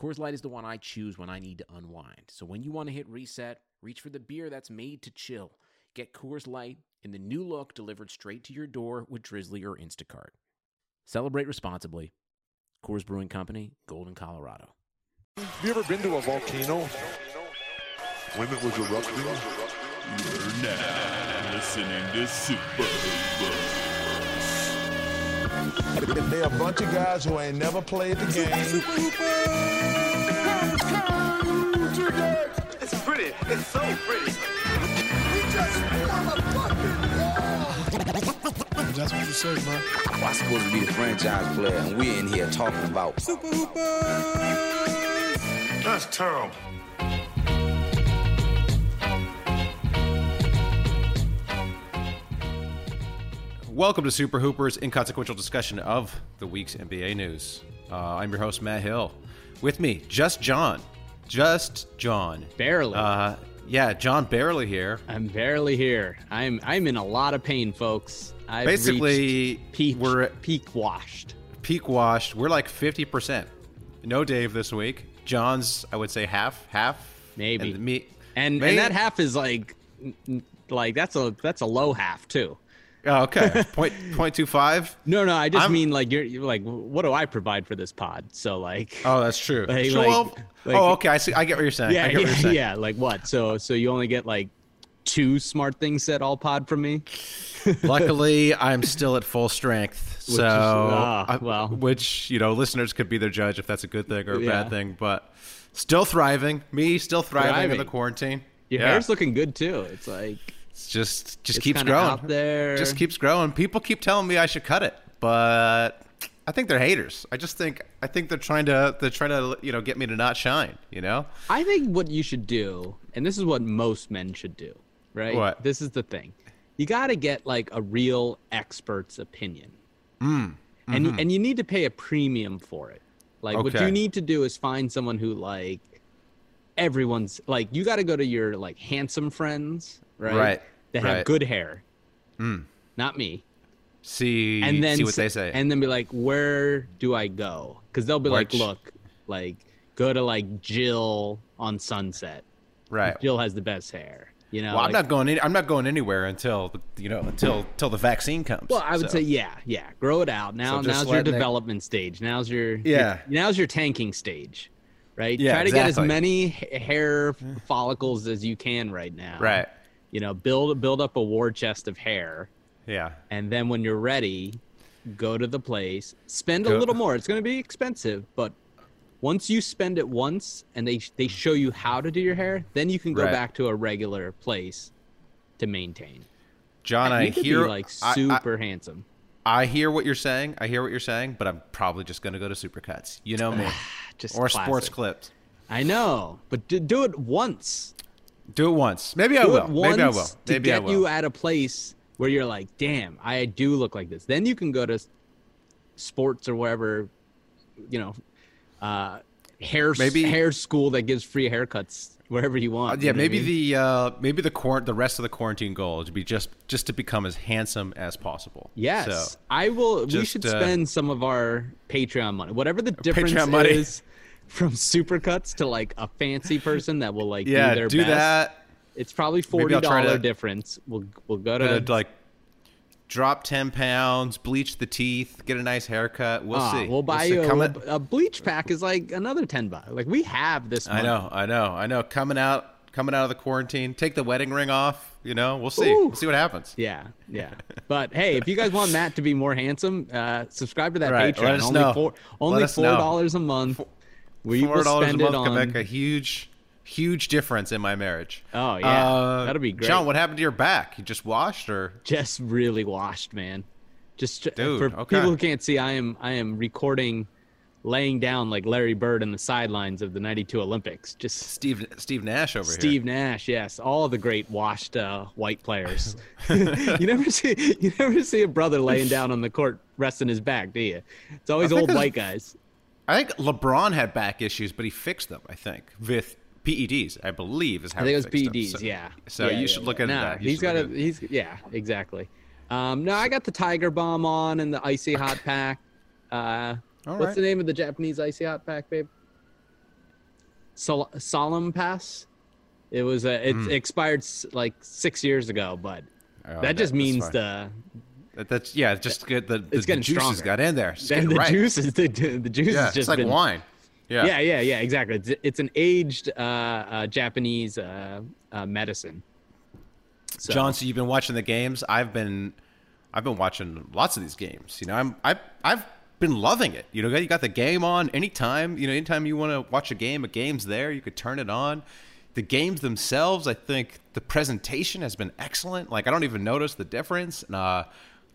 Coors Light is the one I choose when I need to unwind. So when you want to hit reset, reach for the beer that's made to chill. Get Coors Light in the new look delivered straight to your door with Drizly or Instacart. Celebrate responsibly. Coors Brewing Company, Golden, Colorado. Have you ever been to a volcano when it was erupting? You're now listening to Super Hoopers. They're a bunch of guys who ain't never played the game. It's pretty. It's so pretty. We just motherfucking That's what you say, bro. I'm supposed to be the franchise player, and we're in here talking about Super Hoopers! That's terrible. Welcome to Super Hoopers, inconsequential discussion of the week's NBA news. Uh, I'm your host, Matt Hill. With me, just John. Just John. Barely. Uh, yeah, John barely here. I'm barely here. I'm I'm in a lot of pain, folks. I've Basically, peak, we're- peak washed. Peak washed. We're like 50%. No Dave this week. John's, I would say, half, half. Maybe. And me. And Maybe- and that half is like like that's a that's a low half too. Oh, okay. Point, point two five. No, no, I just I'm- mean like you're, you're like what do I provide for this pod? So like Oh, that's true. Like- Sure, like- well- like- oh, okay. I see. I get what you're saying. yeah, I get what yeah, you're saying. yeah, like what? So so you only get like two smart things said all pod from me? Luckily, I'm still at full strength. Which so, is- ah, I- well. which you know, listeners could be their judge if that's a good thing or a Yeah. bad thing. But still thriving. Me still thriving, in the quarantine. Your Yeah. hair's looking good too. It's like It's just just It's keeps growing. out there. Just keeps growing. People keep telling me I should cut it, but I think they're haters. I just think I think they're trying to they're trying to you know get me to not shine. You know. I think what you should do, and this is what most men should do, right? What? This is the thing. You got to get like a real expert's opinion. Mm, and and you need to pay a premium for it. Like what you need to do is find someone who like everyone's like you got to go to your like handsome friends, right? Right, That have good hair. Hmm. Not me. See And then see what they say. And then be like, "Where do I go?" Cuz they'll be like, "Look, like go to like Jill on Sunset." right. Jill has the best hair. You know, Well, I'm not going. I'm not going anywhere until you know until until the vaccine comes. Well, I would so. say yeah, yeah. Grow it out. Now, So now's your letting it- development stage. Now's your Yeah. your- now's your tanking stage, right? Yeah, Try to get as many hair follicles as you can right now. Right. You know, build build up a war chest of hair, Yeah. and then when you're ready, go to the place. Spend a little more. It's going to be expensive, but once you spend it once and they they show you how to do your hair, then you can go Right. back to a regular place to maintain. John, I you could hear be like I- I- super handsome. I hear what you're saying. I hear what you're saying, but I'm probably just going to go to Supercuts. You know me. Just or classic. Sports Clips. I know, but do, do it once. Do it once. Maybe I Do will. it once Maybe I will. to Maybe I get will. you at a place where you're like, damn, I do look like this. Then you can go to sports or wherever, you know, uh, hair Maybe- hair school that gives free haircuts wherever you Uh, want. yeah, you know what I maybe mean? the uh, maybe the quar- the rest of the quarantine goal is to be just just to become as handsome as possible. Yes, So, I will. we should uh, spend some of our Patreon money, whatever the difference Patreon money. is, from supercuts to like a fancy person that will like yeah, do their do best. that. It's probably forty dollar to- difference. We'll we'll go Gonna, like drop ten pounds, bleach the teeth, get a nice haircut. We'll Ah, see. We'll buy see. you a, at- a bleach pack is like another ten bucks. Like we have this. I know, I know, I know. Coming out, coming out of the quarantine, take the wedding ring off. You know, we'll see. Ooh. We'll see what happens. Yeah, yeah. But hey, if you guys want Matt to be more handsome, uh, subscribe to that Right, Patreon. only know. four, only four dollars a month. We Four dollars a month it can on. make a huge, huge difference in my marriage. Oh, yeah. Uh, That'd be great. John, what happened to your back? You just washed, or just really washed, man. Just Dude, for okay. people who can't see, I am I am recording laying down like Larry Bird in the sidelines of the 92 Olympics. Just Steve Steve Nash over here. Steve Nash, yes, all the great washed uh, white players. you never see you never see a brother laying down on the court resting his back, do you? It's always old white guys. I think LeBron had back issues, but he fixed them. I think with PEDs, I believe is how I think it was. PEDs, So- yeah. So Yeah, you yeah, should yeah. look into No, that. You He's got a he's yeah, exactly. Um, no, I got the Tiger Balm on and the icy hot pack. Uh, what's right. the name of the Japanese icy hot pack, babe? Sol- Salonpas. It was uh, it expired like six years ago, but. Oh, that just means fine. the That- That's yeah, just good. The, the, It's getting the juices stronger. got in there. It's the, the right. juice is the the juice Yeah, has just like been, wine. Yeah. Yeah, yeah, yeah, exactly. It's, it's an aged uh, uh, Japanese uh, uh, medicine. So, John, so you've been watching the games. I've been, I've been watching lots of these games. You know, I'm, I, I've been loving it. You know, you got the game on anytime. You know, anytime you want to watch a game, a game's there. You could turn it on. The games themselves, I think the presentation has been excellent. Like I don't even notice the difference. And, uh,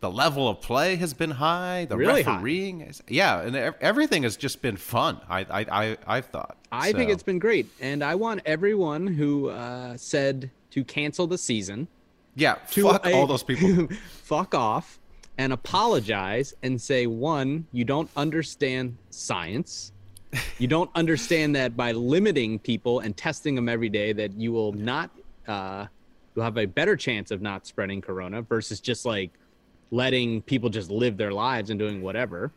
the level of play has been high. The Really high. refereeing, is, yeah, and everything has just been fun. I, I, I, I've thought. I think it's been great, and I want everyone who uh, said to cancel the season yeah. Fuck a- all those people. fuck off and apologize and say one, you don't understand science. You don't understand that by limiting people and testing them every day, that you will not, uh, you'll have a better chance of not spreading corona versus just like letting people just live their lives and doing whatever.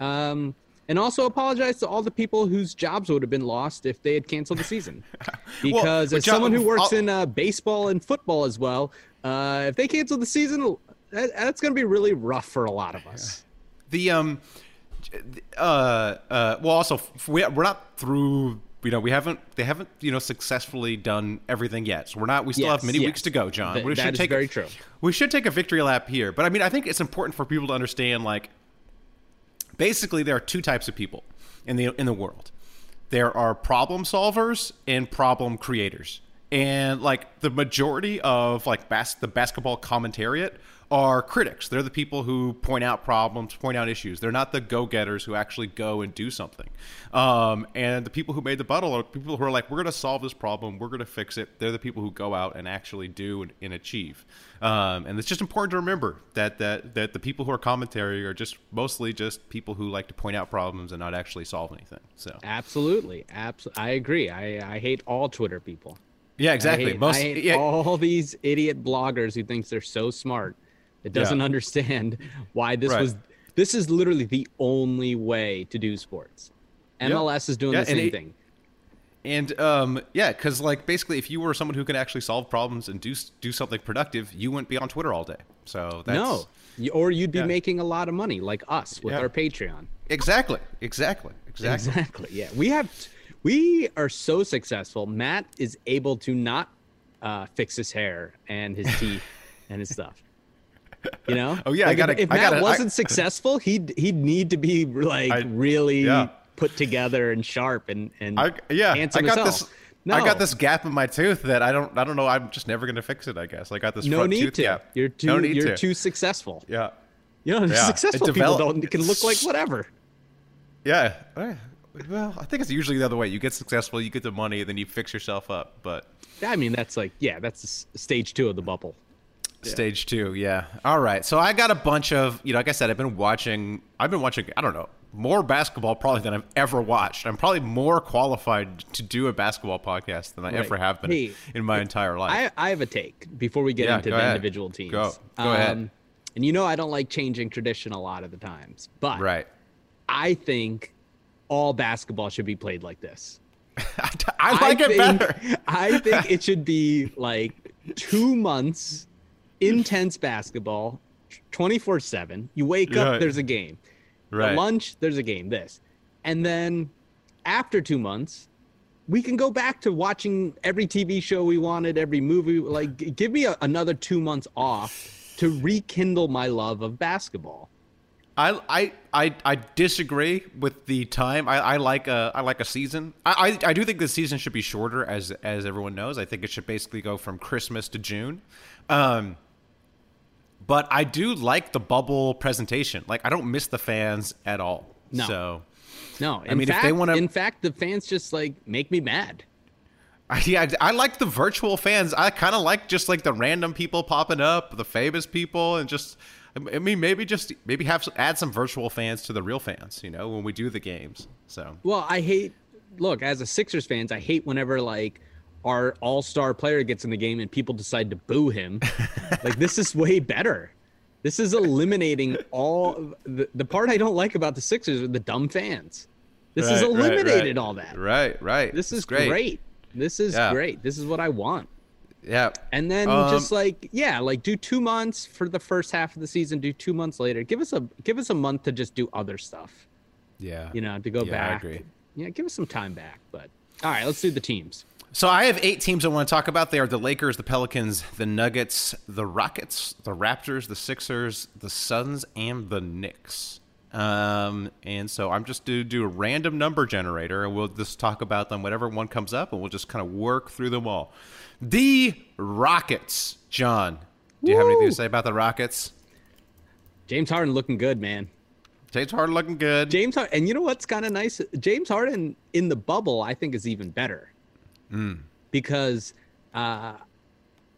Um, and also apologize to all the people whose jobs would have been lost if they had canceled the season. Because but as someone who works I'll- in uh, baseball and football as well, uh, if they cancel the season, that, that's going to be really rough for a lot of us. the um uh uh well also we, we're not through you know we haven't they haven't you know successfully done everything yet so we're not we still Yes, have many yes. weeks to go john Th- we that should is take very true. we should take a victory lap here but i mean i think it's important for people to understand like basically there are two types of people in the in the world there are problem solvers and problem creators and like the majority of like bas- the basketball commentariat are critics. They're the people who point out problems point out issues. They're not the go-getters who actually go and do something. Um, and the people who made the buttle are people who are like we're going to solve this problem. We're going to fix it. They're the people who go out and actually do and, and achieve. Um, and it's just important to remember that that that the people who are commentary are just mostly just people who like to point out problems and not actually solve anything so. Absolutely. Abs- I agree. I, I hate all Twitter people. yeah exactly. I hate, most I hate yeah, all these idiot bloggers who thinks they're so smart that doesn't Yeah. understand why this Right. was this is literally the only way to do sports. MLS is doing Yeah, the same it- thing. And um, yeah, because like basically, if you were someone who could actually solve problems and do do something productive, you wouldn't be on Twitter all day. So that's No. Or you'd be Yeah. making a lot of money like us with Yeah. our Patreon. exactly, exactly, exactly. Exactly. Yeah. We have we are so successful. Matt is able to not uh, fix his hair and his teeth and his stuff. You know? Oh, yeah, Like, if- gotta- if, I Matt gotta- I- wasn't successful, he'd he'd need to be like I- really yeah. put together and sharp and and I yeah, I got this. No, I got this gap in my tooth that I don't. I don't know. I'm just never gonna fix it. I guess I got this. No front need tooth to. gap. You're too No need you're to. too successful. Yeah. You know, Yeah. successful people don't It can look like whatever. Yeah. Well, I think it's usually the other way. You get successful, you get the money, then you fix yourself up. But I mean, that's like yeah, that's stage two of the bubble. Stage two, yeah. All right. So I got a bunch of, you know, like I said, I've been watching, I've been watching, I don't know, more basketball probably than I've ever watched. I'm probably more qualified to do a basketball podcast than I Right. ever have been Hey, in my entire life. I, I have a take before we get Yeah, into the ahead. individual teams. Go. Go ahead. Um, and you know I don't like changing tradition a lot of the times, but right. I think all basketball should be played like this. I like it think, better. I think it should be like two months intense basketball, twenty four seven. You wake up, Right. there's a game. Right. At lunch, there's a game. This, and then after two months, we can go back to watching every TV show we wanted, every movie. Like, give me a, another two months off to rekindle my love of basketball. I, I I I disagree with the time. I, I like a I like a season. I, I I do think the season should be shorter, as as everyone knows. I think it should basically go from Christmas to June. Um, but I do like the bubble presentation. Like I don't miss the fans at all. No. So No, in I mean, if fact, they wanna- in fact, the fans just like make me mad. I, yeah, I like the virtual fans. I kind of like just like the random people popping up, the famous people, and just. I mean, maybe just maybe have add some virtual fans to the real fans. You know, when we do the games. So Well, I hate. Look, as a Sixers fans, I hate whenever like our all-star player gets in the game and people decide to boo him. like this is way better. This is eliminating all the, the part I don't like about the Sixers are the dumb fans. This has Right, right, eliminated right. all that. right, right. This is great. great. This is Yeah. great. This is what I want. Yeah, And then Um, just like yeah, like do two months for the first half of the season. Do two months later. Give us a give us a month to just do other stuff. yeah. You know, to go Yeah, I back. agree. Yeah, give us some time back. But all right, let's do the teams. So I have eight teams I want to talk about. They are the Lakers, the Pelicans, the Nuggets, the Rockets, the Raptors, the Sixers, the Suns, and the Knicks. Um, and so I'm just to do a random number generator, and we'll just talk about them whatever one comes up, and we'll just kind of work through them all. The Rockets, John. Do you have anything to say about the Rockets? James Harden looking good, man. James Harden looking good. James Harden, and you know what's kind of nice? James Harden in the bubble, I think, is even better because uh,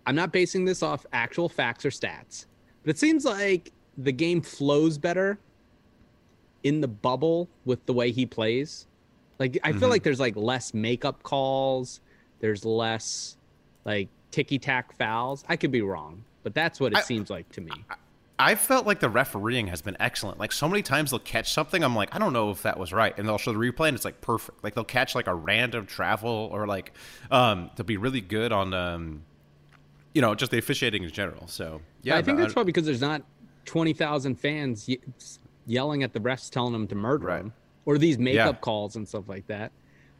I'm not basing this off actual facts or stats, but it seems like the game flows better in the bubble with the way he plays. Like I feel like there's like less makeup calls, there's less like ticky tack fouls. I could be wrong, but that's what it I- seems like to me. I felt like the refereeing has been excellent. Like so many times they'll catch something, I'm like, I don't know if that was right, and they'll show the replay, and it's like perfect. Like they'll catch like a random travel, or like um, they'll be really good on, um, you know, just the officiating in general. So yeah, I think that's probably because there's not twenty thousand fans ye- yelling at the refs telling them to murder Right. him, or these makeup Yeah. calls and stuff like that.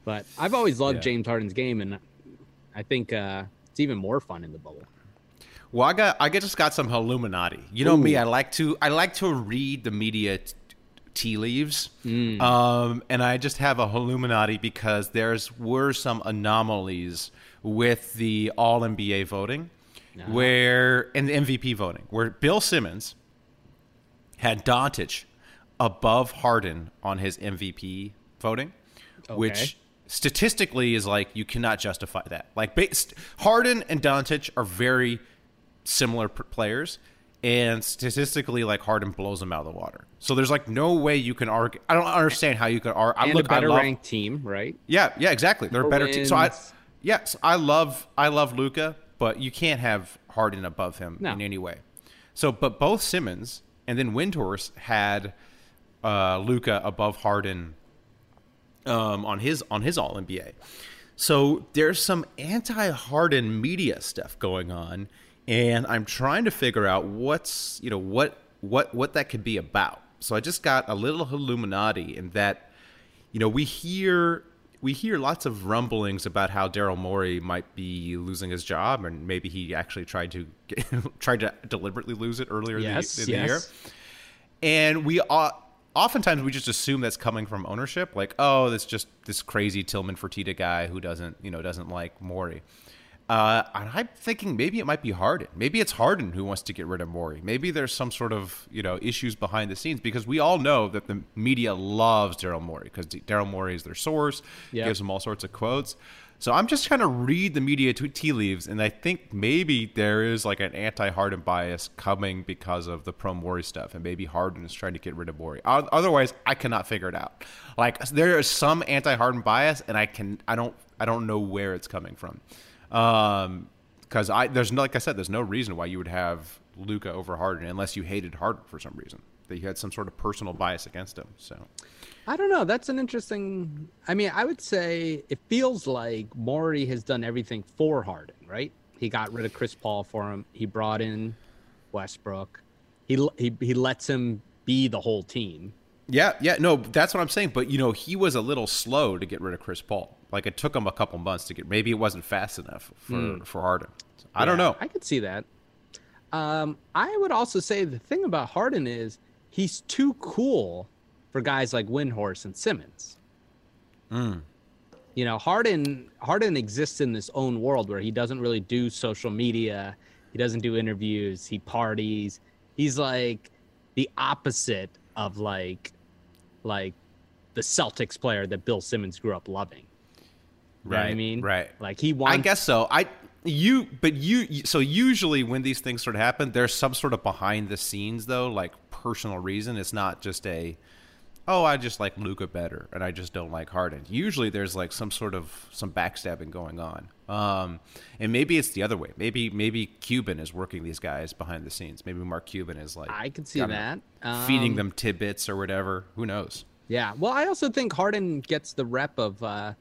But I've always loved Yeah. James Harden's game, and I think uh, it's even more fun in the bubble. Well, I got I just got some Illuminati. You know me, I like to I like to read the media t- tea leaves, Mm. um, and I just have a Illuminati because there's were some anomalies with the All NBA voting, where and the MVP voting, where Bill Simmons had Doncic above Harden on his MVP voting, Okay. which statistically is like you cannot justify that. Like based, Harden and Doncic are very similar p- players, and statistically, like Harden blows them out of the water. So there's like no way you can argue. I don't understand how you could argue. and look, a better love, ranked team, right? yeah, yeah, exactly. They're a better team. So I, yes, I love, I love Luka, but you can't have Harden above him No. in any way. So, but both Simmons and then Windhorst had uh, Luka above Harden um, on his on his All NBA. So there's some anti-Harden media stuff going on, and I'm trying to figure out what's you know what what what that could be about. So I just got a little Illuminati in that you know we hear we hear lots of rumblings about how Daryl Morey might be losing his job, and maybe he actually tried to get, tried to deliberately lose it earlier Yes, in the, in the year yes. and we uh, oftentimes we just assume that's coming from ownership like oh that's just this crazy tilman fertitta guy who doesn't you know doesn't like Morey. Uh, and I'm thinking maybe it might be Harden. Maybe it's Harden who wants to get rid of Morey. Maybe there's some sort of you know issues behind the scenes because we all know that the media loves Daryl Morey because Daryl Morey is their source, Yep. gives them all sorts of quotes. So I'm just trying to read the media tea leaves, and I think maybe there is like an anti-Harden bias coming because of the pro Morey stuff, and maybe Harden is trying to get rid of Morey. O- Otherwise, I cannot figure it out. Like there is some anti-Harden bias, and I can I don't I don't know where it's coming from. Um, because I there's no like I said, there's no reason why you would have Luka over Harden unless you hated Harden for some reason that you had some sort of personal bias against him. So I don't know. That's an interesting. I mean, I would say it feels like Morey has done everything for Harden, right? He got rid of Chris Paul for him. He brought in Westbrook. He he he lets him be the whole team. Yeah, yeah, no, that's what I'm saying. But you know, he was a little slow to get rid of Chris Paul. Like it took him a couple months to get. Maybe it wasn't fast enough for for Harden. I don't know. I could see that. Um, I would also say the thing about Harden is he's too cool for guys like Windhorst and Simmons. You know, Harden Harden exists in this own world where he doesn't really do social media. He doesn't do interviews. He parties. He's like the opposite of like like the Celtics player that Bill Simmons grew up loving. What I Right, mean, right. Like he wants. I guess so. I you but you so usually when these things sort of happen, there's some sort of behind the scenes though, like personal reason. It's not just a oh, I just like Luka better and I just don't like Harden. Usually there's like some sort of some backstabbing going on. Um and maybe it's the other way. Maybe maybe Cuban is working these guys behind the scenes. Maybe Mark Cuban is like I can see that. feeding Um, them tidbits or whatever. Who knows? Yeah. Well, I also think Harden gets the rep of. uh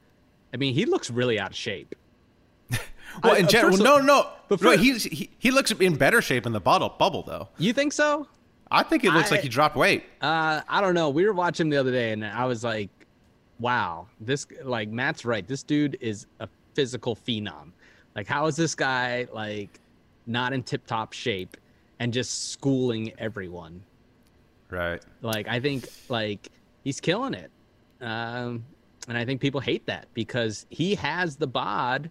I mean, he looks really out of shape. Well, I- in uh, general, no, no, but no. He's he, he looks in better shape in the bottle bubble though. You think so? I think it looks I- like he dropped weight. Uh, I don't know. We were watching the other day, and I was like, "Wow, this like Matt's right. This dude is a physical phenom. Like, how is this guy like not in tip top shape and just schooling everyone? Right. Like, I think like he's killing it, um, and I think people hate that because he has the bod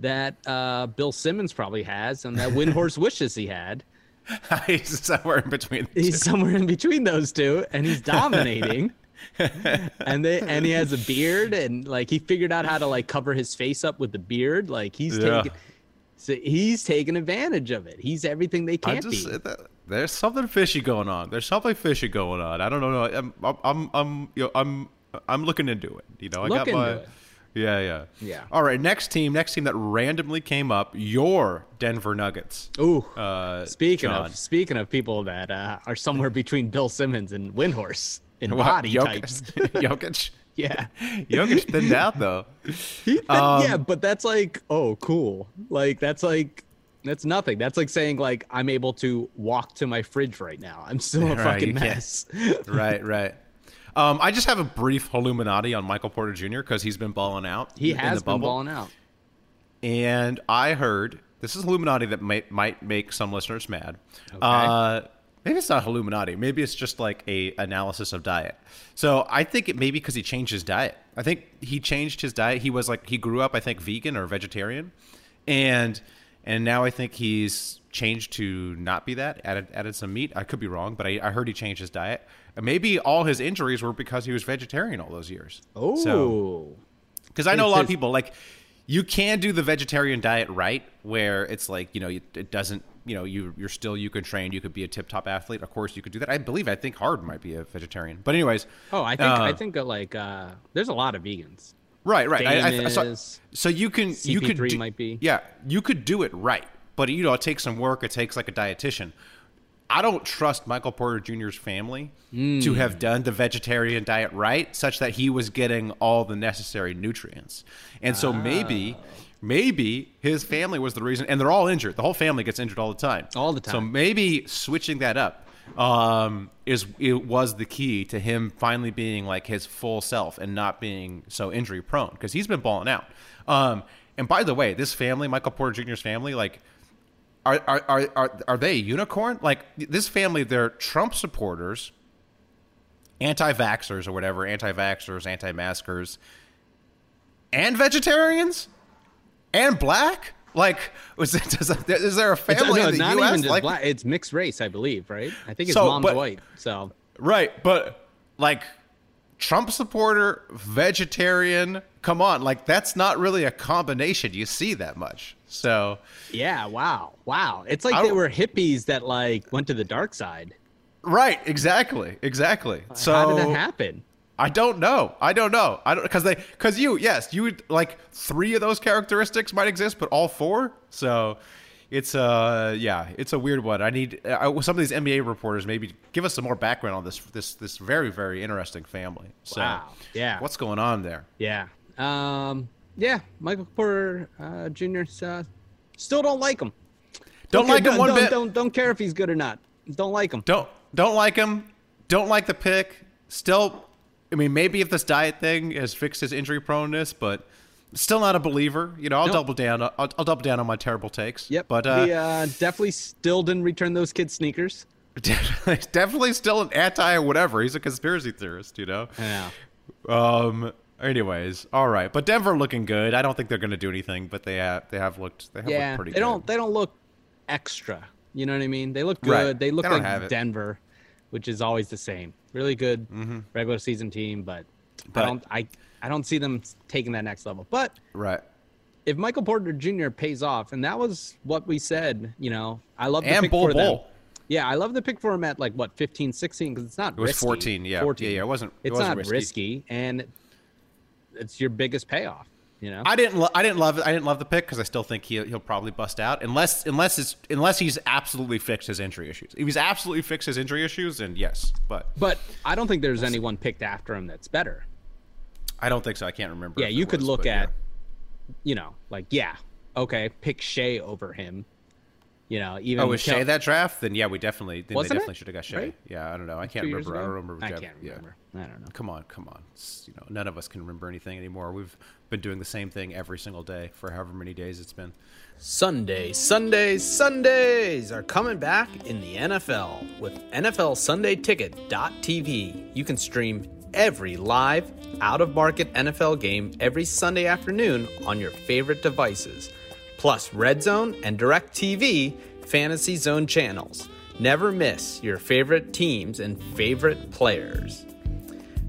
that uh, Bill Simmons probably has, and that Windhorst wishes he had." he's somewhere in between. the he's two. somewhere in between those two and he's dominating and they and he has a beard and like he figured out how to like cover his face up with the beard like he's Yeah. taking so he's taking advantage of it he's everything they can't just be th- there's something fishy going on. There's something fishy going on. I don't know. I'm I'm I'm, I'm you know, I'm I'm looking into it. You know, I Look got my it. yeah yeah Yeah. All right, next team, next team that randomly came up, your Denver Nuggets. Ooh. Uh, speaking John. of speaking of people that uh, are somewhere between Bill Simmons and Windhorst in What, body Jokic? types. Jokic. yeah. Jokic thinned out though. He, Um, yeah, but that's like, oh, cool. Like that's like that's nothing. That's like saying like I'm able to walk to my fridge right now. I'm still a Right, fucking mess. right, right. Um, I just have a brief Illuminati on Michael Porter Jr. because he's been balling out. He has been balling out. and I heard this is Illuminati that might might make some listeners mad. Uh, maybe it's not Illuminati. Maybe it's just like a analysis of diet. So I think it maybe because he changed his diet. I think he changed his diet. He was like he grew up, I think, vegan or vegetarian, and and now I think he's changed to not be that. Added added some meat. I could be wrong, but I, I heard he changed his diet. And maybe all his injuries were because he was vegetarian all those years. Oh, So- because I know a It's lot of people like you can do the vegetarian diet right, where it's like you know it it doesn't you know you you're still you can train, you could be a tip top athlete. Of course, you could do that. I believe I think Hard might be a vegetarian, but anyways. oh, I think uh, I think uh, like uh, there's a lot of vegans. right, right. I, I, so, so you can you could CP3 do, might be. yeah you could do it right, but you know it takes some work. It takes like a dietitian. I don't trust Michael Porter Jr.'s family Hmm. to have done the vegetarian diet right, such that he was getting all the necessary nutrients. And so maybe, maybe his family was the reason. And they're all injured. The whole family gets injured all the time. All the time. So maybe switching that up um, is it was the key to him finally being like his full self and not being so injury prone because he's been balling out. Um, and by the way, this family, Michael Porter Jr.'s family, like are are are are, are they a unicorn? Like this family, they're Trump supporters, anti-vaxxers or whatever, anti-vaxxers, anti-maskers, and vegetarians, and black. Like, was it, does, is there a It's, family no, in the not U.S. like, black. It's mixed race, I believe, right? I think his So, mom's but- white. So Right, but like Trump supporter, vegetarian, come on, like that's not really a combination you see that much. So, yeah, wow, wow. It's like they were hippies that like went to the dark side. right, exactly, exactly. So How did that happen? I don't know. I don't know. I don't because they because you yes you would like three of those characteristics might exist, but all four. So it's uh yeah it's a weird one. I need uh, some of these NBA reporters maybe give us some more background on this this this very very interesting family. So Wow. Yeah. what's going on there? Yeah. Um. Yeah. Michael Porter uh, Jr. Uh, still don't like him. Don't Okay, like him don't, one don't, bit. Don't don't care if he's good or not. Don't like him. Don't don't like him. Don't like the pick. Still, I mean, maybe if this diet thing has fixed his injury proneness, but still not a believer. You know, I'll Nope. double down. I'll, I'll double down on my terrible takes. Yep. But uh, he uh, definitely still didn't return those kids' sneakers. definitely, definitely still an anti whatever. He's a conspiracy theorist. You know. Yeah. Um. Anyways, all right. But Denver looking good. I don't think they're going to do anything, but they have they have looked they have Yeah. looked pretty They good. don't. They don't look extra. You know what I mean? They look good. Right. They look They like. Denver, which is always the same. Really good Mm-hmm. regular season team, but But- I don't I I don't see them taking that next level. But Right. if Michael Porter Jr. pays off, and that was what we said, you know, I love the And pick Bull for them. Bull. Yeah, I love the pick for him at like what 15, 16 because it's not. It was risky. 14, yeah. 14. Yeah, yeah, it wasn't- it It's wasn't not risky. risky. and it's your biggest payoff. You know. I didn't. Lo- I didn't love it. I didn't love the pick because I still think he, he'll probably bust out unless unless it's unless he's absolutely fixed his injury issues. If he's absolutely fixed his injury issues, then yes. But but I don't think there's anyone picked after him that's better. I don't think so. I can't remember. Yeah, you could was, look but at, yeah. you know, like yeah, okay, pick Shea over him. You know, even Oh, was Kel- Shea that draft? Then yeah, we definitely. Then Wasn't they it? definitely should have got Shea. Right? Yeah, I don't know. I can't two remember. I don't remember. I can't yeah. remember. I don't know. Come on, come on. It's, you know, none of us can remember anything anymore. We've been doing the same thing every single day for however many days it's been. Sunday, Sundays, Sundays are coming back in the NFL with NFL Sunday Ticket.tv. You can stream every live, out of market NFL game every Sunday afternoon on your favorite devices, plus Red Zone and Direct TV Fantasy Zone channels. Never miss your favorite teams and favorite players.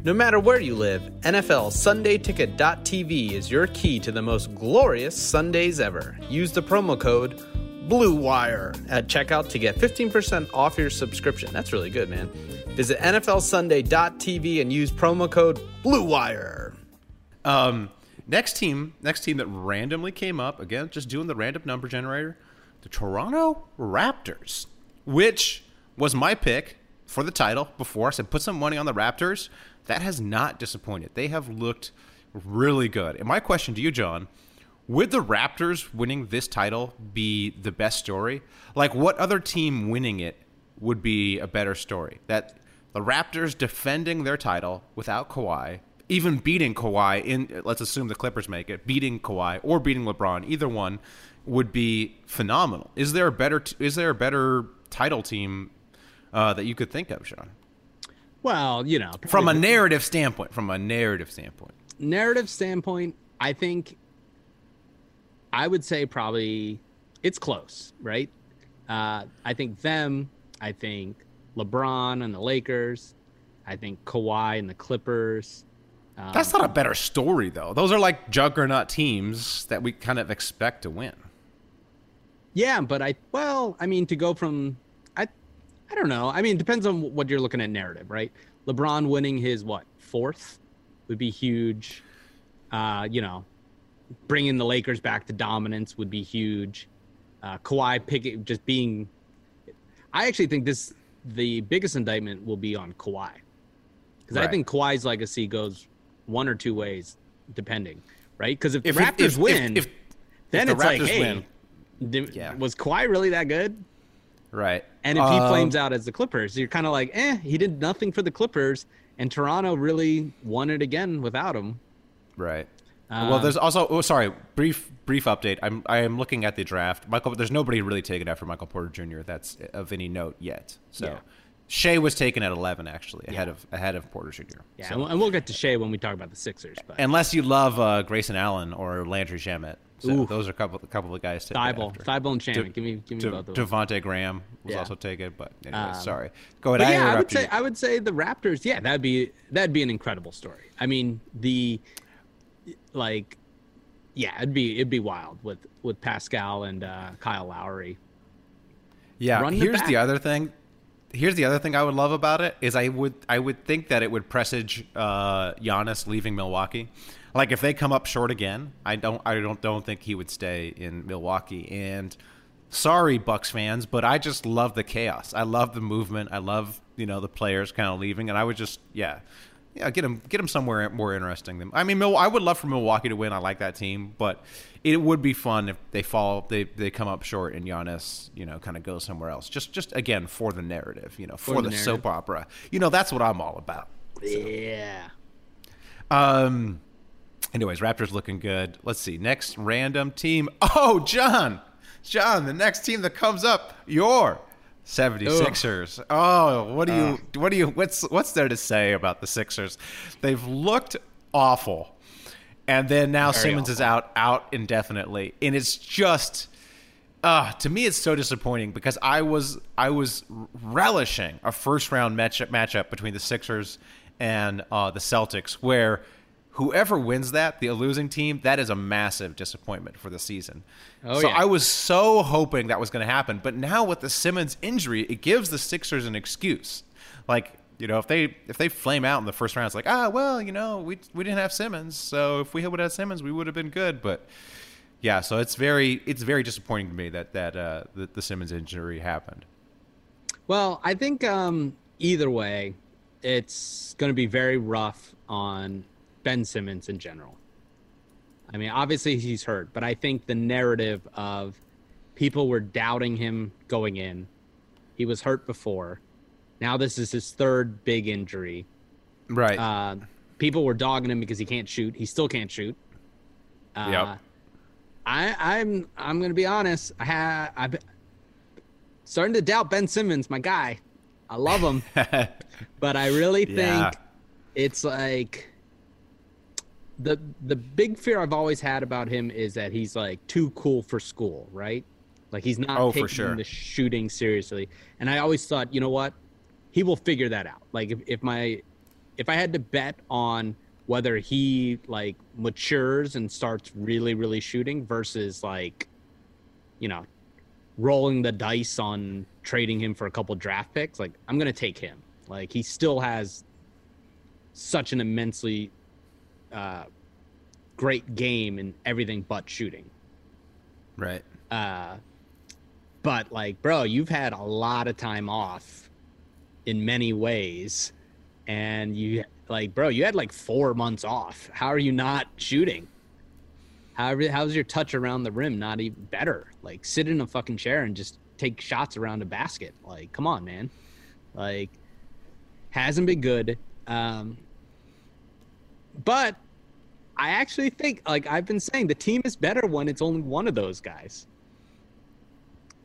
No matter where you live, NFL SundayTicket.tv is your key to the most glorious Sundays ever. Use the promo code BLUEWIRE at checkout to get 15% off your subscription. That's really good, man. Visit NFLSunday.tv and use promo code BLUEWIRE. Um, next team, next team that randomly came up again, just doing the random number generator, the Toronto Raptors, which was my pick for the title before. I said put some money on the Raptors. That has not disappointed. They have looked really good. And my question to you, John, would the Raptors winning this title be the best story? Like, what other team winning it would be a better story? That the Raptors defending their title without Kawhi, even beating Kawhi in, let's assume the Clippers make it, beating Kawhi or beating LeBron, either one would be phenomenal. Is there a better? T- is there a better title team uh, that you could think of, Sean? Well, you know, From a narrative standpoint, from a narrative standpoint. narrative standpoint, I think I would say probably it's close, right? Uh, I think them. I think LeBron and the Lakers. I think Kawhi and the Clippers. Um, That's not a better story, though. Those are like juggernaut teams that we kind of expect to win. Yeah, but I well, I mean, to go from I, I don't know. I mean, it depends on what you're looking at narrative, right? LeBron winning his what fourth would be huge. Uh, you know, bringing the Lakers back to dominance would be huge. Uh, Kawhi picking just being. I actually think this the biggest indictment will be on Kawhi, because I think Kawhi's legacy goes one or two ways, depending, right? Because if, If the Raptors if, win, if, then the it's like, hey, win, did- Yeah. was Kawhi really that good? right? And if he Um, flames out as the Clippers, you're kind of like, eh, he did nothing for the Clippers, and Toronto really won it again without him. Right. Um, well, there's also oh sorry, brief brief update. I'm I am looking at the draft. Michael, there's nobody really taken after Michael Porter Jr. That's of any note yet. So Yeah. Shea was taken at 11 actually, ahead of ahead of Porter Jr. Yeah, So- and we'll get to Shea when we talk about the Sixers. But unless you love uh, Grayson Allen or Landry Shamet. So Ooh. those are a couple a couple of guys taken Thibault. Thibault and De- give me, give me De- both of them. Devontae Graham was Yeah. also taken, but anyway, Um, sorry. Go ahead. But I yeah, I would say you. I would say the Raptors. Yeah, that'd be that'd be an incredible story. I mean, the like, yeah, it'd be it'd be wild with with Pascal and uh, Kyle Lowry. Yeah. Run here's the other thing. Here's the other thing I would love about it is I would I would think that it would presage uh, Giannis leaving Milwaukee. Like if they come up short again, I don't I don't don't think he would stay in Milwaukee. And sorry, Bucks fans, but I just love the chaos. I love the movement. I love you know the players kind of leaving, and I would just yeah. Yeah, get him, get him somewhere more interesting than. I mean, Mil- I would love for Milwaukee to win. I like that team, but it would be fun if they fall, they they come up short, and Giannis, you know, kind of goes somewhere else. Just, just again for the narrative, you know, for, the the, soap opera. You know, that's what I'm all about. Yeah. Um. Anyways, Raptors looking good. Let's see. Next random team. Oh, John. John, the next team that comes up, your 76ers. Oh, what do you what do you what's what's there to say about the Sixers? They've looked awful. And then now Simmons is out out indefinitely. And it's just uh, to me, it's so disappointing because I was I was relishing a first round matchup matchup between the Sixers and uh, the Celtics, where whoever wins that, the losing team, that is a massive disappointment for the season. Oh, so yeah. I was so hoping that was going to happen, but now with the Simmons injury, it gives the Sixers an excuse. Like you know, if they if they flame out in the first round, it's like ah well, you know, we we didn't have Simmons, so if we would have Simmons, we would have been good, but. Yeah, so it's very it's very disappointing to me that that uh, the, the Simmons injury happened. Well, I think um, either way, it's going to be very rough on Ben Simmons in general. I mean, obviously he's hurt, but I think the narrative of people were doubting him going in. He was hurt before. Now this is his third big injury. Right. Uh, people were dogging him because he can't shoot. He still can't shoot. Uh, Yep. I, I'm I'm gonna be honest. I ha I've starting to doubt Ben Simmons, my guy. I love him, but I really think Yeah. it's like the the big fear I've always had about him is that he's like too cool for school, right? Like he's not Oh, for taking sure. the shooting seriously. And I always thought, you know what? He will figure that out. Like if, if my if I had to bet on whether he like matures and starts really really shooting versus like you know rolling the dice on trading him for a couple draft picks like i'm gonna take him like he still has such an immensely uh, great game in everything but shooting right. uh, but like, bro, you've had a lot of time off in many ways, and you like, bro, you had like four months off. How are you not shooting? How how's your touch around the rim not even better? Like, sit in a fucking chair and just take shots around a basket. Like, come on, man. Like, hasn't been good. Um, but I actually think, like I've been saying, the team is better when it's only one of those guys.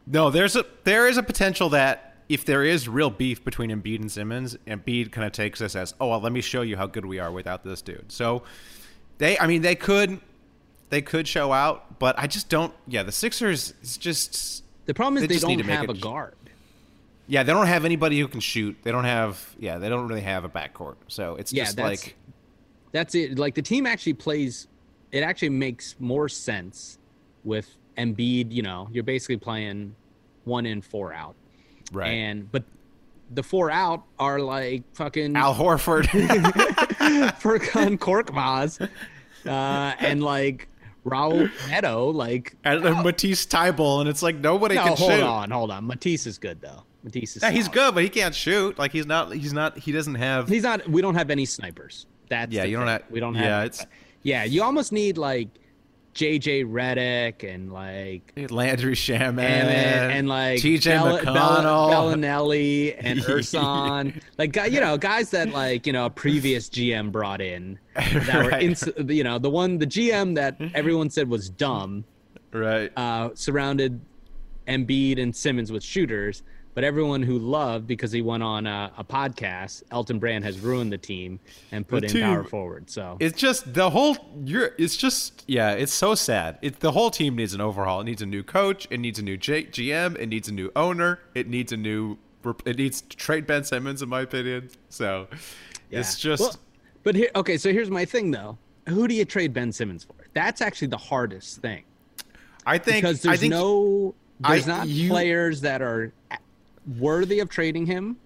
No, there's a there is a potential that if there is real beef between Embiid and Simmons, Embiid kind of takes this as, oh well, let me show you how good we are without this dude. So they, I mean, they could they could show out, but I just don't. Yeah, the Sixers is just The problem is They they, don't have a guard. yeah, they don't have anybody who can shoot. They don't have yeah, they don't really have a backcourt. So it's Yeah, just like That's it. Like the team actually plays. It actually makes more sense with Embiid. You know, you're basically playing one in, four out, right. and but the four out are like fucking Al Horford. Furkan Korkmaz, uh, and like Raul Neto. Like and then Matisse Thybulle, and it's like nobody no, can hold shoot. on, hold on. Matisse is good though. Matisse is. Yeah, he's good, but he can't shoot. Like he's not. He's not. He doesn't have. He's not. We don't have any snipers. That's Yeah, you don't have- We don't have. yeah, it's- Yeah, you almost need like JJ Redick and like Landry Shamet and, and like TJ Bell- McConnell. Bell- Belinelli and Ersan, like guy- you know guys that like you know a previous GM brought in that were Right. ins- you know the one the GM that everyone said was dumb right. uh, surrounded Embiid and Simmons with shooters, but everyone who loved because he went on a, a podcast, Elton Brand has ruined the team and put in power forward. So It's just the whole. You're. It's just. Yeah. It's so sad. It, the whole team needs an overhaul. It needs a new coach. It needs a new J, GM. It needs a new owner. It needs a new. It needs to trade Ben Simmons, in my opinion. So, it's just. Well, but here, okay, so here's my thing though. Who do you trade Ben Simmons for? That's actually the hardest thing I think. because I there's think, no, there's I- not you- players that are worthy of trading him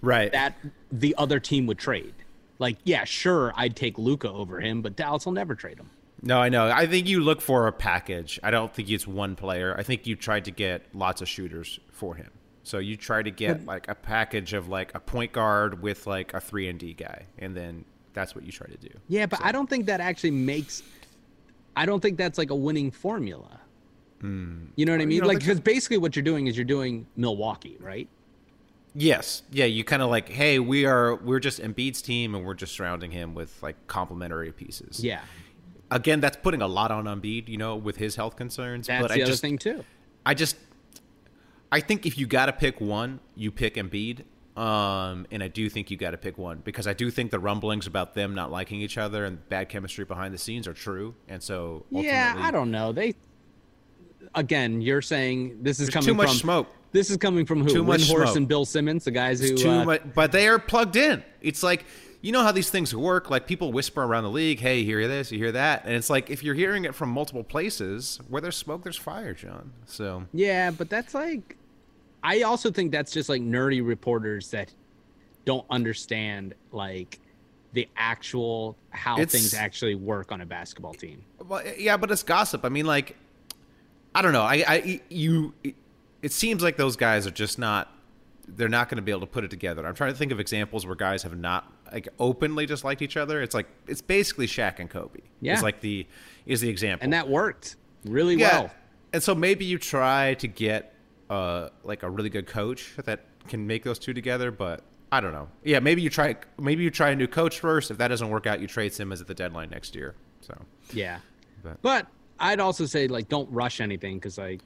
Right. that the other team would trade. Like, yeah, sure, I'd take Luka over him, but Dallas will never trade him. No, I know. I think you look for a package. I don't think it's one player. I think you tried to get lots of shooters for him. So you try to get like a package of like a point guard with like a three and D guy, and then that's what you try to do. Yeah, but I don't think that actually makes. I don't think that's like a winning formula. You know what I mean? Hmm. don't Like, because basically what you're doing is you're doing Milwaukee, right? Yes, yeah. You kind of like, hey, we are we're just Embiid's team, and we're just surrounding him with like complementary pieces. Yeah, Again, that's putting a lot on Embiid, you know, with his health concerns. that's but the I other just, thing too. I just, I think if you got to pick one, you pick Embiid. Um, and I do think you got to pick one because I do think the rumblings about them not liking each other and bad chemistry behind the scenes are true. And so, Yeah, I don't know. They again, you're saying this is There's coming too much from smoke. This is coming from who? Too much smoke. and Bill Simmons, the guys who. It's too uh, much, but they are plugged in. It's like you know how these things work. Like people whisper around the league, "Hey, you hear this, you hear that," and it's like if you're hearing it from multiple places, where there's smoke, there's fire, John. So Yeah, but that's like I also think that's just like nerdy reporters that don't understand like the actual how It's- things actually work on a basketball team. Well, yeah, but it's gossip. I mean, like, I don't know. I, I, you, it seems like those guys are just not. They're not going to be able to put it together. I'm trying to think of examples where guys have not like openly disliked each other. It's like it's basically Shaq and Kobe. Yeah. is like the is the example, And that worked really yeah. well. And so maybe you try to get uh like a really good coach that can make those two together, but I don't know. Yeah, maybe you try maybe you try a new coach first. If that doesn't work out, you trade Simmons at the deadline next year. So Yeah. But- But, I'd also say like don't rush anything cuz like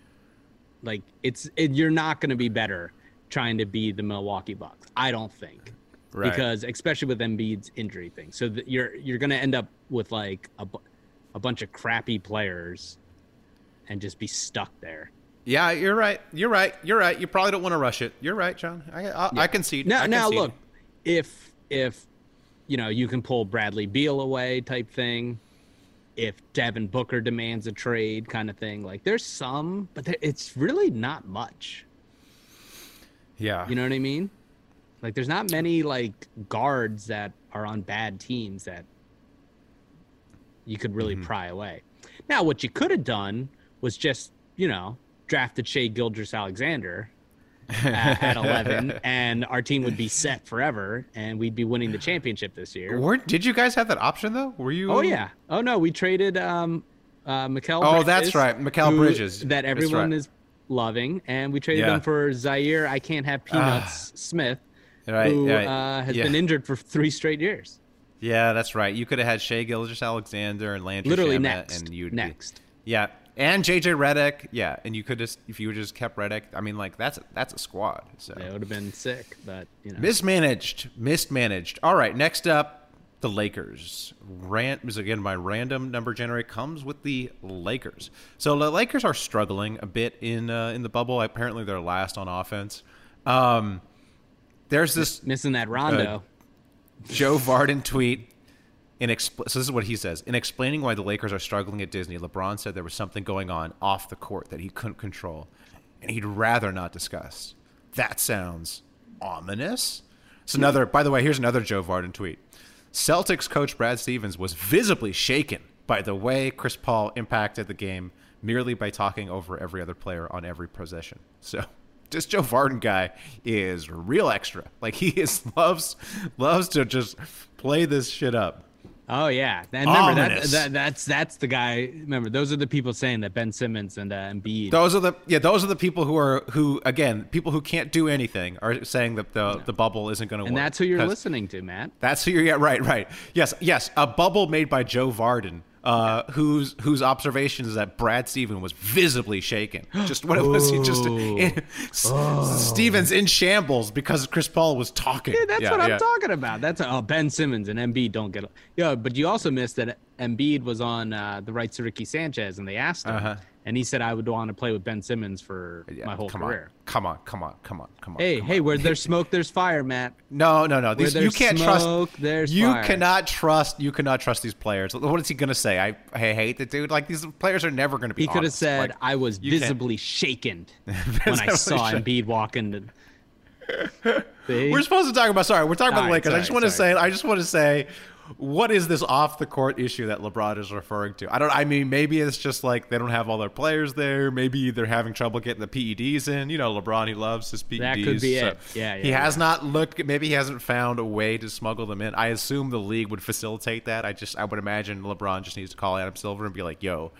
like it's it, you're not going to be better trying to be the Milwaukee Bucks. I don't think. Right. Because especially with Embiid's injury thing. So you're you're going to end up with like a bu- a bunch of crappy players and just be stuck there. Yeah, you're right. You're right. You're right. You probably don't want to rush it. You're right, John. I I, I concede. Now, I now concede. look, if if you know you can pull Bradley Beal away, type thing. If Devin Booker demands a trade, kind of thing. Like there's some, but there, it's really not much. Yeah. You know what I mean? Like there's not many like guards that are on bad teams that you could really Mm-hmm. pry away. Now, what you could have done was just you know drafted Shai Gilgeous Alexander at, at 11, and our team would be set forever, and we'd be winning the championship this year. Were, did you guys have that option though? Were you? Oh yeah. Oh no, we traded um uh Mikal Oh, that's right, Mikal who- Bridges. That everyone right. is loving, and we traded Yeah. Ah. him for Zhaire I can't have peanuts Smith, Right, who right, uh, has yeah. been injured for three straight years. Yeah, that's right. You could have had Shai Gilgeous Alexander and Landry Literally Shamet, next. and you'd Next. Be, yeah, and JJ Redick. Yeah, and you could just if you just kept Redick. I mean, like that's that's a squad. So It would have been sick, but you know. mismanaged, mismanaged. All right, next up, the Lakers. Rant is again my random number generator comes with the Lakers. So the Lakers are struggling a bit in uh, in the bubble. Apparently, they're last on offense. Um, there's this missing that Rondo. Joe Vardon tweet. In so this is what he says. In explaining why the Lakers are struggling at Disney, LeBron said there was something going on off the court that he couldn't control, and he'd rather not discuss. That sounds ominous. So another. By the way, here's another Joe Vardon tweet. Celtics coach Brad Stevens was visibly shaken by the way Chris Paul impacted the game merely by talking over every other player on every possession. So this Joe Vardon guy is real extra. Like he is loves loves to just play this shit up. Oh yeah, and remember that, that that's that's the guy. Remember, those are the people saying that Ben Simmons and uh, Embiid. Those are the yeah. Those are the people who are who again people who can't do anything are saying that the the bubble isn't going to work. and that's who you're listening to, Matt. That's who you're. Yeah, right, right. Yes, yes. A bubble made by Joe Vardon, uh, whose whose observation is that Brad Steven was visibly shaken. Just what it was. He just in, Stevens in shambles because Chris Paul was talking. Yeah, that's Yeah, what yeah. I'm talking about. That's oh Ben Simmons and Embiid don't get. Yeah, but you also missed that Embiid was on uh, the rights to Ricky Sanchez, and they asked him, Uh-huh. and he said, "I would want to play with Ben Simmons for Yeah, my whole come career." On, come on, come on, come on, come on. Hey, come hey, on. where there's smoke, there's fire, Matt. No, no, no. These, you can't smoke, trust. there's you fire. cannot trust. You cannot trust these players. What is he going to say? I, I hate the dude. Like these players are never going to be. He could have said, Like, "I was can't- visibly shaken when I saw Visibly Embiid walk into." See? We're supposed to talk about. Sorry, we're talking about All the right, Lakers. I just want to say. I just want to say, what is this off the court issue that LeBron is referring to? I don't. I mean, maybe it's just like they don't have all their players there. Maybe they're having trouble getting the PEDs in. You know, LeBron he loves his PEDs. That could be so it. Yeah, yeah, He has not looked. Maybe he hasn't found a way to smuggle them in. I assume the league would facilitate that. I just. I would imagine LeBron just needs to call Adam Silver and be like, "Yo."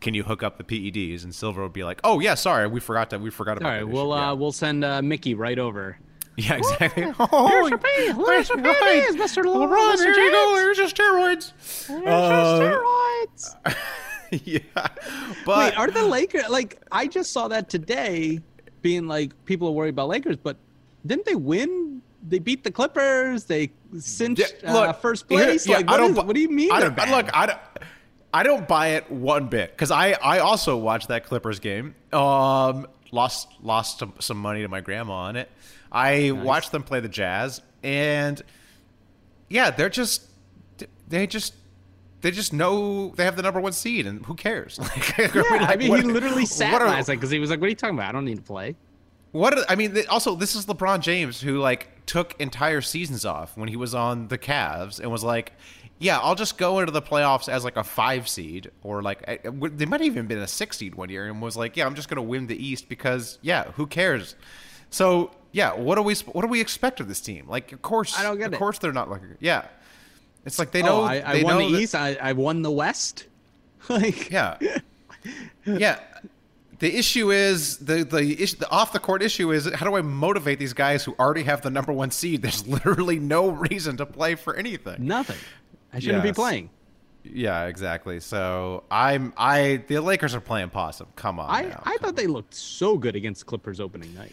Can you hook up the PEDs? And Silver would be like, "Oh yeah, sorry, we forgot that. We forgot about All right, we'll uh, yeah. we'll send uh, Mickey right over. Yeah, exactly. Oh, your pee- here's your. PEDs, Mr. LeBron, here you go. Here's your steroids. Uh, yeah, but Wait, are the Lakers like? I just saw that today, being like people are worried about Lakers, but didn't they win? They beat the Clippers. They cinched Yeah, uh, first here- place. yeah, like, I what, don't is- bu- what do you mean? I don't, look, I don't. I don't buy it one bit because I, I also watched that Clippers game. Um, lost lost some, some money to my grandma on it. I watched them play the Jazz, and yeah, they're just they just they just know they have the number one seed, and who cares? Like, I Yeah, mean, I mean, what- he literally sat are- last night because he was like, "What are you talking about? I don't need to play." What are- I mean, also this is LeBron James who like took entire seasons off when he was on the Cavs and was like, "Yeah, I'll just go into the playoffs as like a five seed or like I- they might have even been a six seed one year and was like, yeah, I'm just gonna win the East because yeah, who cares?" So yeah, what do we what do we expect of this team? Like, of course, I don't get of it. course they're not like yeah. It's like they oh, know oh, I, I they won know the that- East. I, I won the West. like, yeah, yeah. The issue is the the, issue, the off the court issue is how do I motivate these guys who already have the number one seed? There's literally no reason to play for anything. nothing. I shouldn't Yes. be playing. Yeah, exactly. So I'm I the Lakers are playing possum. Come on, I, now. I thought they looked so good against Clippers opening night.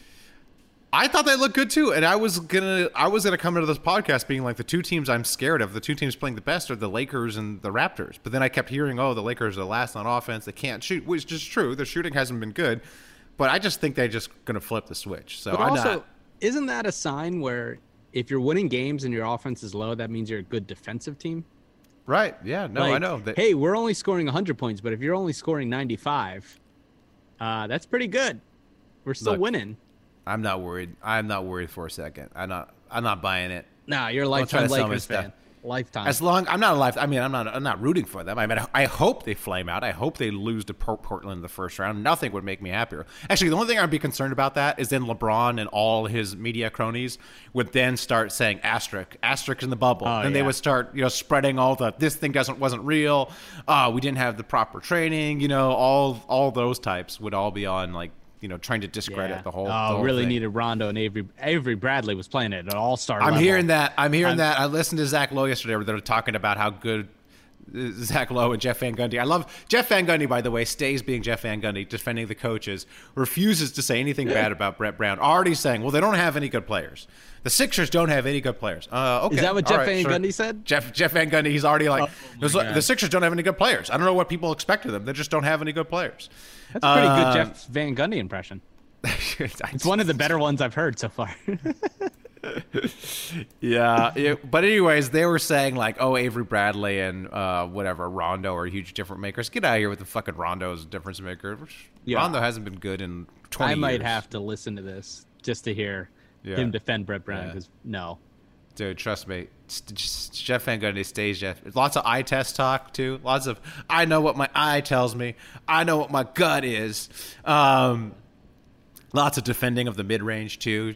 I thought they looked good too, and I was gonna I was gonna come into this podcast being like the two teams I'm scared of. The two teams playing the best are the Lakers and the Raptors. But then I kept hearing, oh, the Lakers are last on offense. They can't shoot, which is true. Their shooting hasn't been good, but I just think they're just gonna flip the switch. So But I'm also, not. isn't that a sign where if you're winning games and your offense is low, that means you're a good defensive team? Right? Yeah. No, I know. Hey, we're only scoring 100 points, but if you're only scoring 95, uh, that's pretty good. We're still Look, winning. I'm not worried. I'm not worried for a second. I'm not. I'm not buying it. Nah, you're a lifetime to sell me Lakers stuff. Lifetime. As long I'm not alive. I mean, I'm not. I'm not rooting for them. I mean, I hope they flame out. I hope they lose to Portland in the first round. Nothing would make me happier. Actually, the only thing I'd be concerned about that is then LeBron and all his media cronies would then start saying asterisk, asterisk in the bubble. Oh, and they would start, you know, spreading all the this thing doesn't wasn't real. Uh, we didn't have the proper training. You know, all all those types would all be on like you know trying to discredit Yeah. the whole. Oh, the whole really thing. needed Rondo and Avery. Avery Bradley was playing it at an All Star. I'm level. hearing that. I'm hearing I'm- that. I listened to Zach Lowe yesterday where they were talking about how good Zach Lowe and Jeff Van Gundy. I love Jeff Van Gundy, by the way, stays being Jeff Van Gundy, defending the coaches, refuses to say anything bad about Brett Brown. Already saying, well, they don't have any good players. The Sixers don't have any good players. Uh, okay, Is that what Jeff right, Van sure. Gundy said? Jeff Jeff Van Gundy. He's already like, Oh, my "There's like- God. the Sixers don't have any good players. I don't know what people expect of them. They just don't have any good players. That's a pretty Uh, good Jeff Van Gundy impression. It's one of the better ones I've heard so far. yeah, it- but anyways, they were saying like, oh, Avery Bradley and uh, whatever Rondo are huge difference makers. Get out of here with the fucking Rondo as difference maker. Yeah. Rondo hasn't been good in twenty. I might years. have to listen to this just to hear Yeah. him defend Brett Brown Yeah. because no. Dude, trust me. S- just- Jeff Van Gundy stays Jeff. Lots of eye test talk too. Lots of I know what my eye tells me. I know what my gut is. Um, lots of defending of the mid range too.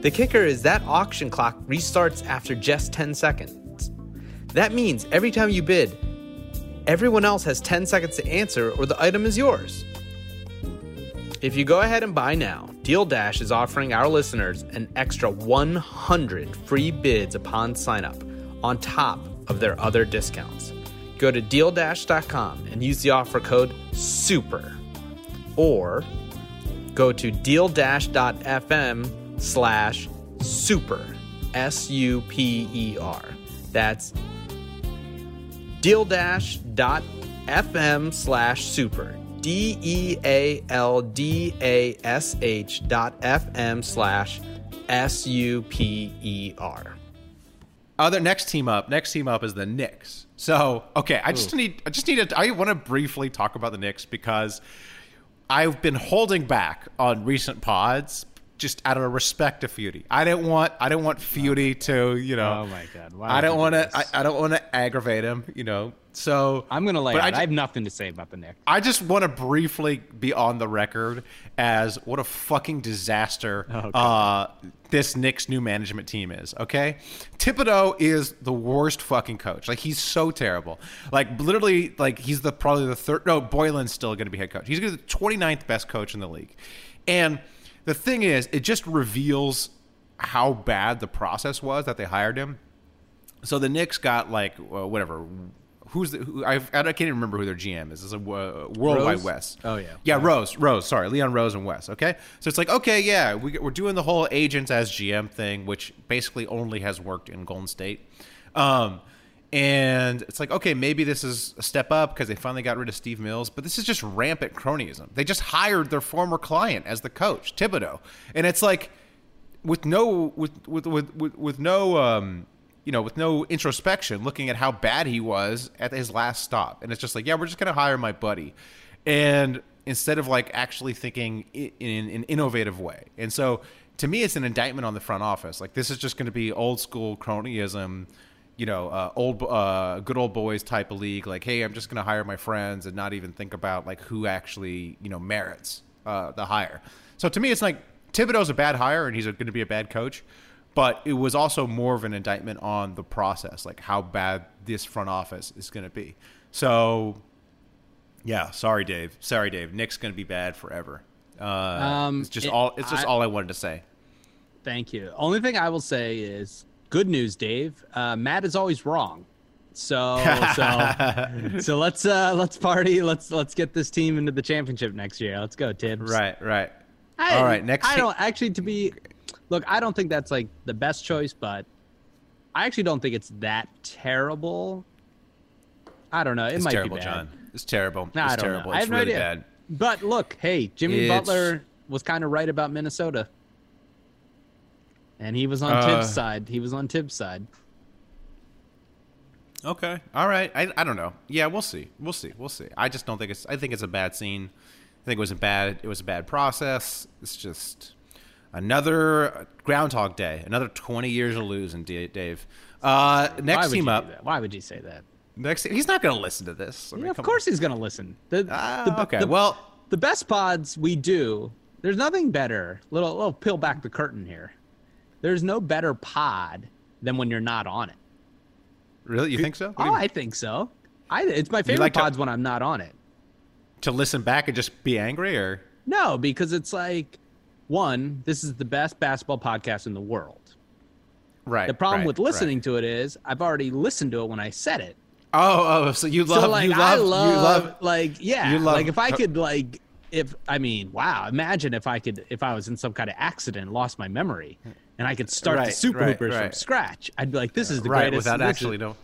The kicker is that auction clock restarts after just 10 seconds. That means every time you bid, everyone else has 10 seconds to answer or the item is yours. If you go ahead and buy now, Deal Dash is offering our listeners an extra 100 free bids upon sign up on top of their other discounts. Go to dealdash.com and use the offer code SUPER or go to deal-fm slash super s-u-p-e-r that's deal dash dot fm slash super D E A L D A S H dot f-m slash s-u-p-e-r Other oh, next team up. Next team up is the Knicks. So okay, I just need. I just need to. I want to briefly talk about the Knicks because I've been holding back on recent pods just out of respect to Feudy. I didn't want. I didn't want Feudy to. You know. Oh my God, why I don't want to. I. I don't want to aggravate him. You know. So I'm gonna lay out. I I, have nothing to say about the Knicks. I just want to briefly be on the record as what a fucking disaster Oh, uh, this Knicks new management team is. Okay, Thibodeau is the worst fucking coach. Like he's so terrible. Like literally, like he's the probably the third. No, Boylen's still going to be head coach. He's going to be the 29th best coach in the league. And the thing is, it just reveals how bad the process was that they hired him. So the Knicks got like uh, whatever who's the who, I can't even remember who their GM is. It's a uh, World Wide Wes. Oh, yeah. yeah, Rose, Rose. Sorry, Leon Rose and Wes. Okay, so it's like okay, yeah, we, we're doing the whole agents as GM thing, which basically only has worked in Golden State. Um, and it's like okay, maybe this is a step up because they finally got rid of Steve Mills, but this is just rampant cronyism. They just hired their former client as the coach, Thibodeau, and it's like with no with with with with, with no um you know with no introspection looking at how bad he was at his last stop. And it's just like yeah we're just gonna hire my buddy. And instead of like actually thinking i- in an innovative way. And so to me it's an indictment on the front office. Like this is just going to be old school cronyism you know uh, old uh, good old boys type of league like hey i'm just going to hire my friends and not even think about like who actually you know merits uh, the hire so to me it's like Thibodeau's a bad hire and he's going to be a bad coach, but it was also more of an indictment on the process, like how bad this front office is going to be. So, yeah, sorry, Dave. Sorry, Dave. Nick's going to be bad forever. Uh, Um, it's just it- all. It's just I- all I wanted to say. Thank you. Only thing I will say is good news, Dave. Uh, Matt is always wrong. So so so let's uh let's party. Let's let's get this team into the championship next year. Let's go, Thibs. Right, right. I, All right, next I don't actually to be look. I don't think that's like the best choice, but I actually don't think it's that terrible. I don't know. It It's might terrible, be bad. John. It's terrible. Nah, it's I don't terrible. know. I It's have no really idea. bad. But look, hey, Jimmy It's- Butler was kind of right about Minnesota, and he was on Uh, Thibs' side. He was on Thibs' side. Okay. All right. I, I don't know. Yeah, we'll see. We'll see. We'll see. I just don't think it's. I think it's a bad scene. I think it was a bad. It was a bad process. It's just another Groundhog Day. Another twenty years of losing, D- Dave. Uh, next team up. Why would you say that? Next. He's not going to listen to this. I mean, Yeah, of course he's gonna listen. The, Ah, the- okay. the- well, the best pods we do. There's nothing better. Little little peel back the curtain here. There's no better pod than when you're not on it. really, you think so? What Oh. I think so. I it's my favorite like to- pods when I'm not on it. to listen back and just be angry, or No, because it's like one, this is the best basketball podcast in the world. right? The problem right, with right. listening to it is I've already listened to it when I said it. Oh, oh, so you love, so like you love, I love, you love. like yeah, you love- like if I could like if I mean wow, imagine if I could if I was in some kind of accident, lost my memory, and I could start the Right, Super right, Hoopers from scratch. I'd be like, this is the right, greatest. without actually know.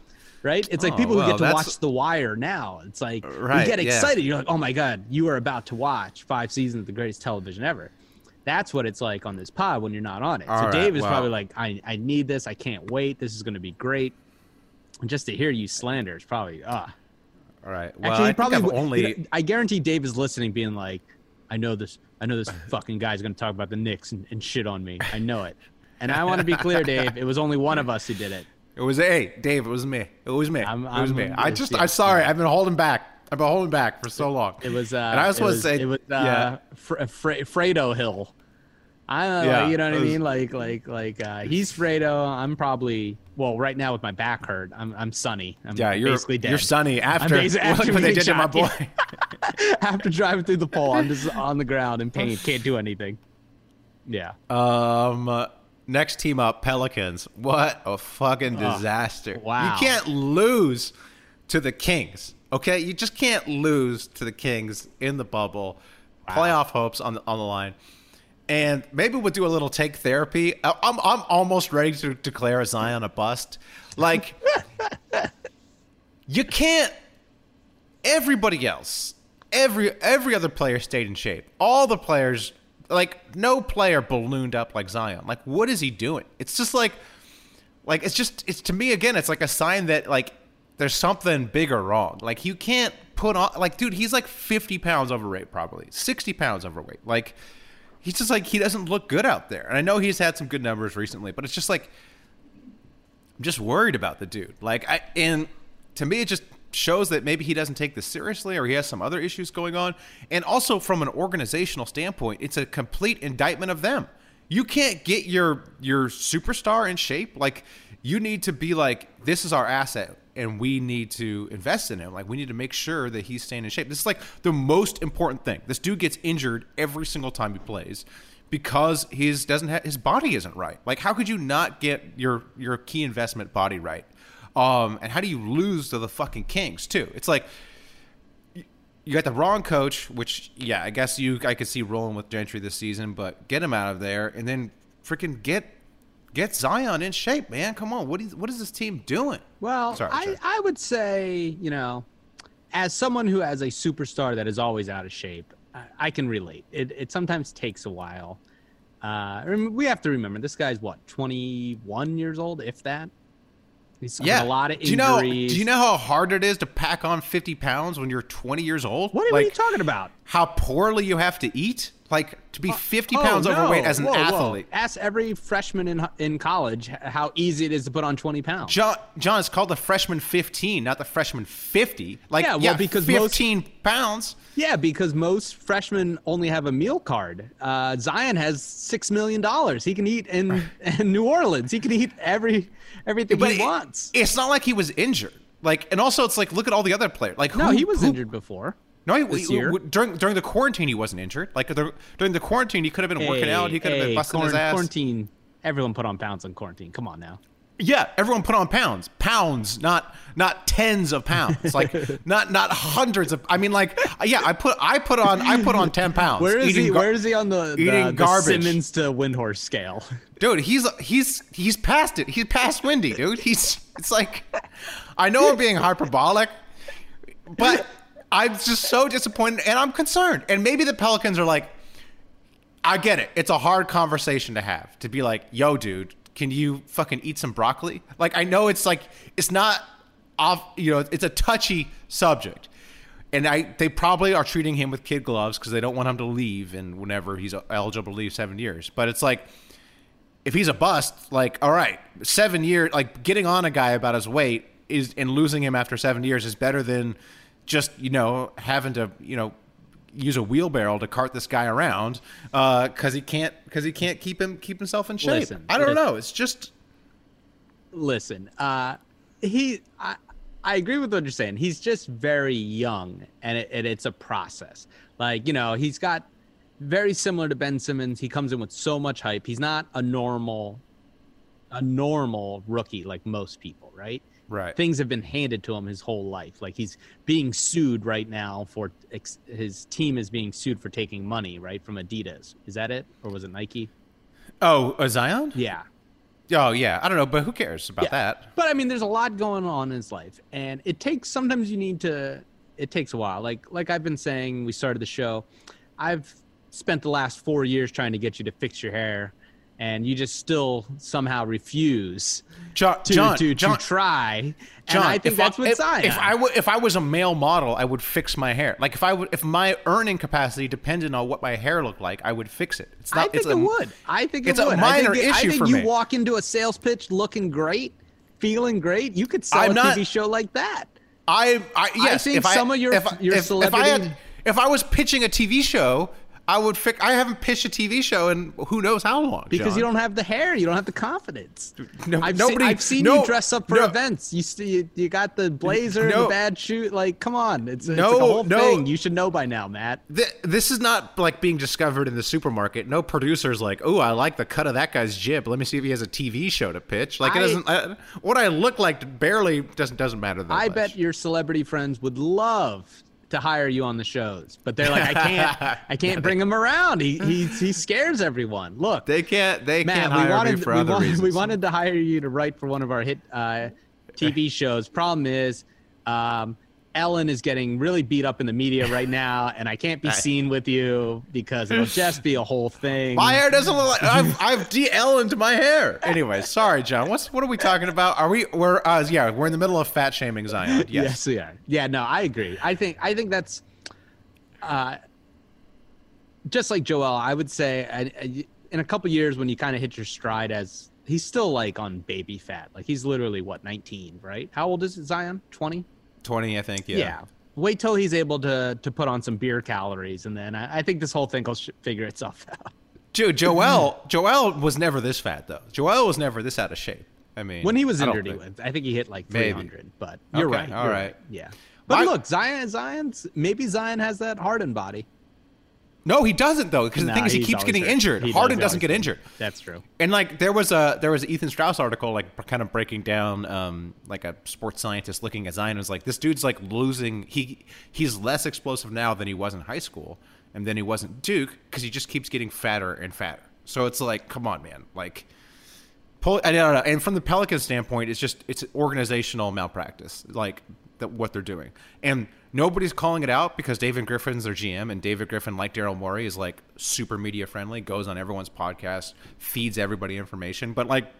right? It's like Oh, people who get to watch The Wire now. It's like Right, you get yeah. excited. You're like, oh my god, you are about to watch five seasons of the greatest television ever. That's what it's like on this pod when you're not on it. All so right, Dave is wow. probably like, I, I need this. I can't wait. This is going to be great. And just to hear you slander is probably ah. All right. Well, Actually, I he probably would- only. I guarantee Dave is listening, being like, I know this. I know this fucking guy's going to talk about the Knicks and, and shit on me. I know it. And I want to be clear, Dave. It was only one of us who did it. It was hey, Dave. It was me. It was me. I'm- it was I'm- me. I just. yeah. I'm sorry. I've been holding back. I've been holding back for so long. It was. Uh, and I just want to say, it was. Uh, yeah, Fre- Fre- Fredo Hill. I don't know. Yeah, you know what it I mean? Like, like, like. Uh, he's Fredo. I'm probably. Well, right now with my back hurt, I'm. I'm Sunny. I'm yeah. You're basically dead. you're sunny after basically- after what they did to my boy. After driving through the pole, I'm just on the ground in pain. Can't do anything. Yeah. Um, next team up, Pelicans. What a fucking disaster! wow. You can't lose to the Kings. Okay, you just can't lose to the Kings in the bubble. Playoff hopes on the on the line. And maybe we'll do a little take therapy. I'm I'm almost ready to declare Zion a bust. Like you can't. Everybody else, every every other player stayed in shape. All the players, like no player ballooned up like Zion. Like what is he doing? It's just like, like it's just it's to me again. It's like a sign that like there's something big or wrong. Like you can't put on like dude. He's like 50 pounds overweight, probably 60 pounds overweight. Like he's just like he doesn't look good out there. And I know he's had some good numbers recently, but it's just like I'm just worried about the dude. Like I and to me it just shows that maybe he doesn't take this seriously or he has some other issues going on. And also from an organizational standpoint, it's a complete indictment of them. You can't get your your superstar in shape. Like you need to be like this is our asset and we need to invest in him. Like we need to make sure that he's staying in shape. This is like the most important thing. This dude gets injured every single time he plays because his doesn't his body isn't right. Like how could you not get your your key investment body right? Um, and how do you lose to the fucking Kings too? It's like you got the wrong coach, which yeah, I guess you I could see rolling with Gentry this season, but get him out of there and then freaking get get Zion in shape, man. Come on, what is what is this team doing? Well, Sorry, I, sorry. I would say, you know, as someone who has a superstar that is always out of shape, I, I can relate. It, it sometimes takes a while. Uh, we have to remember this guy's what, 21 years old, if that. He's Yeah, a lot of injuries. do you know? Do you know how hard it is to pack on fifty pounds when you're twenty years old? What are you talking about? How poorly you have to eat? Like to be fifty Oh, pounds no. overweight as an Whoa, whoa. athlete. Ask every freshman in in college how easy it is to put on 20 pounds. John, John, it's called the freshman 15, not the freshman 50. Like, Yeah, yeah, well, because most- 15 pounds. Yeah, because most freshmen only have a meal card. Uh, Zion has six million dollars. He can eat in, in New Orleans. He can eat every everything But he it- wants. It's not like he was injured. Like, and also, it's like, look at all the other players. Like, no, who- he was who- injured before. No, he, this he- year. during during the quarantine, he wasn't injured. Like the, during the quarantine, he could have been working out. He could have been Hey, busting his ass. Quarantine. Everyone put on pounds in quarantine. Come on now. Yeah, everyone put on pounds, pounds, not not tens of pounds, like not not hundreds of. I mean, like uh, yeah, I put I put on I put on ten pounds. Where is he? gar- where is he on the, the, eating the garbage. Simmons to Windhorst scale? dude? He's he's he's past it. He's past Windy, dude. He's it's like I know I'm being hyperbolic, but I'm just so disappointed and I'm concerned. And maybe the Pelicans are like, I get it. It's a hard conversation to have to be like, yo, dude, can you fucking eat some broccoli? Like, I know it's like, it's not off, you know, it's a touchy subject. And I, they probably are treating him with kid gloves because they don't want him to leave and whenever he's eligible to leave seven years. But it's like, if he's a bust, like, all right, seven years, like getting on a guy about his weight is and losing him after seven years is better than just you know having to you know use a wheelbarrow to cart this guy around because he can't because he can't keep him keep himself in shape. Listen, I don't listen. know. It's just listen, uh, he, I, I agree with what you're saying. He's just very young, and, it, and it's a process. Like you know, he's got very similar to Ben Simmons. He comes in with so much hype. He's not a normal, a normal rookie like most people, right? Right. Things have been handed to him his whole life. Like he's being sued right now for ex- his team is being sued for taking money, right, from Adidas. Is that it, or was it Nike? Oh, uh, Zion? Yeah. Oh yeah. I don't know, but who cares about Yeah. that? But I mean, there's a lot going on in his life, and it takes. Sometimes you need to. It takes a while. Like like I've been saying, we started the show. I've spent the last four years trying to get you to fix your hair, and you just still somehow refuse John, to John, to, John, to try. John, and I think that's what if, Zion. If I w- if I was a male model, I would fix my hair. Like if I would, if my earning capacity depended on what my hair looked like, I would fix it. It's not. I think it's it a, would. I think it's it a minor I think, it- I issue think for you me. walk into a sales pitch looking great, feeling great. You could sell I'm a not- TV show like that. I, I yes. think if I, some of your- if, your if, if I had, if I was pitching a TV show, I would fix. I haven't pitched a TV show in who knows how long. Because John. you don't have the hair, you don't have the confidence. No- I've nobody- seen, I've seen no- you dress up for no. events. You, st- you you got the blazer and No. the bad shoe. Like, come on, it's, it's No, like a whole no. thing. You should know by now, Matt. Th- this is not like being discovered in the supermarket. No producer's like, "Oh, I like the cut of that guy's jib. Let me see if he has a TV show to pitch." Like it doesn't. I, what I look like barely doesn't doesn't matter that I much. bet your celebrity friends would love to hire you on the shows, but they're like, I can't, I can't bring him around. He he he scares everyone. Look, they can't. They Matt, can't hire wanted me for we other wanted, reasons. we wanted to hire you to write for one of our hit uh, TV shows. Problem is, um, Ellen is getting really beat up in the media right now, and I can't be seen with you because it'll just be a whole thing. My hair doesn't look like I've I've DL into my hair. Anyway, sorry, John. What's what are we talking about? Are we we're uh yeah we're in the middle of fat shaming Zion. Yes. Yes, we are. Yeah, no, I agree. I think I think that's uh, just like Joel. I would say I, I, in a couple years when you kind of hit your stride as he's still like on baby fat. Like he's literally what 19, right? How old is Zion? 20. Twenty, I think. Yeah. Wait till he's able to to put on some beer calories, and then I, I think this whole thing will sh- figure itself out. Dude, Joel Joel was never this fat though. Joel was never this out of shape. I mean, When he was I don't he think- was. I think he hit like Maybe. 300. But you're Okay, right. all you're right. Yeah. But My- look, Zion, Zion's maybe Zion has that Harden body. No, he doesn't though, because the thing is he keeps getting hurt. injured. He Harden does doesn't get injured. That's true. And like there was a there was an Ethan Strauss article like kind of breaking down um like a sports scientist looking at Zion was like this dude's like losing he he's less explosive now than he was in high school and then he wasn't Duke because he just keeps getting fatter and fatter. So it's like come on man like pull I don't know and from the Pelican standpoint it's just it's organizational malpractice like that what they're doing and nobody's calling it out because David Griffin's their GM and David Griffin like Daryl Morey is like super media friendly goes on everyone's podcast feeds everybody information. But like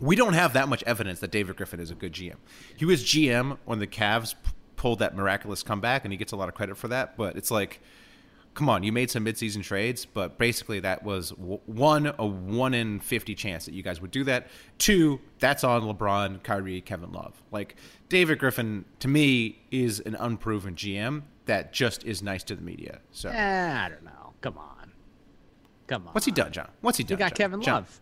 we don't have that much evidence that David Griffin is a good GM he was GM when the Cavs pulled that miraculous comeback and he gets a lot of credit for that but it's like come on, you made some midseason trades, but basically that was w- one a one in fifty chance that you guys would do that. Two, that's on LeBron, Kyrie, Kevin Love. Like David Griffin, to me, is an unproven GM that just is nice to the media. So Eh, I don't know. Come on. Come on. what's he done, John? What's he He done? got John? Kevin John, Love.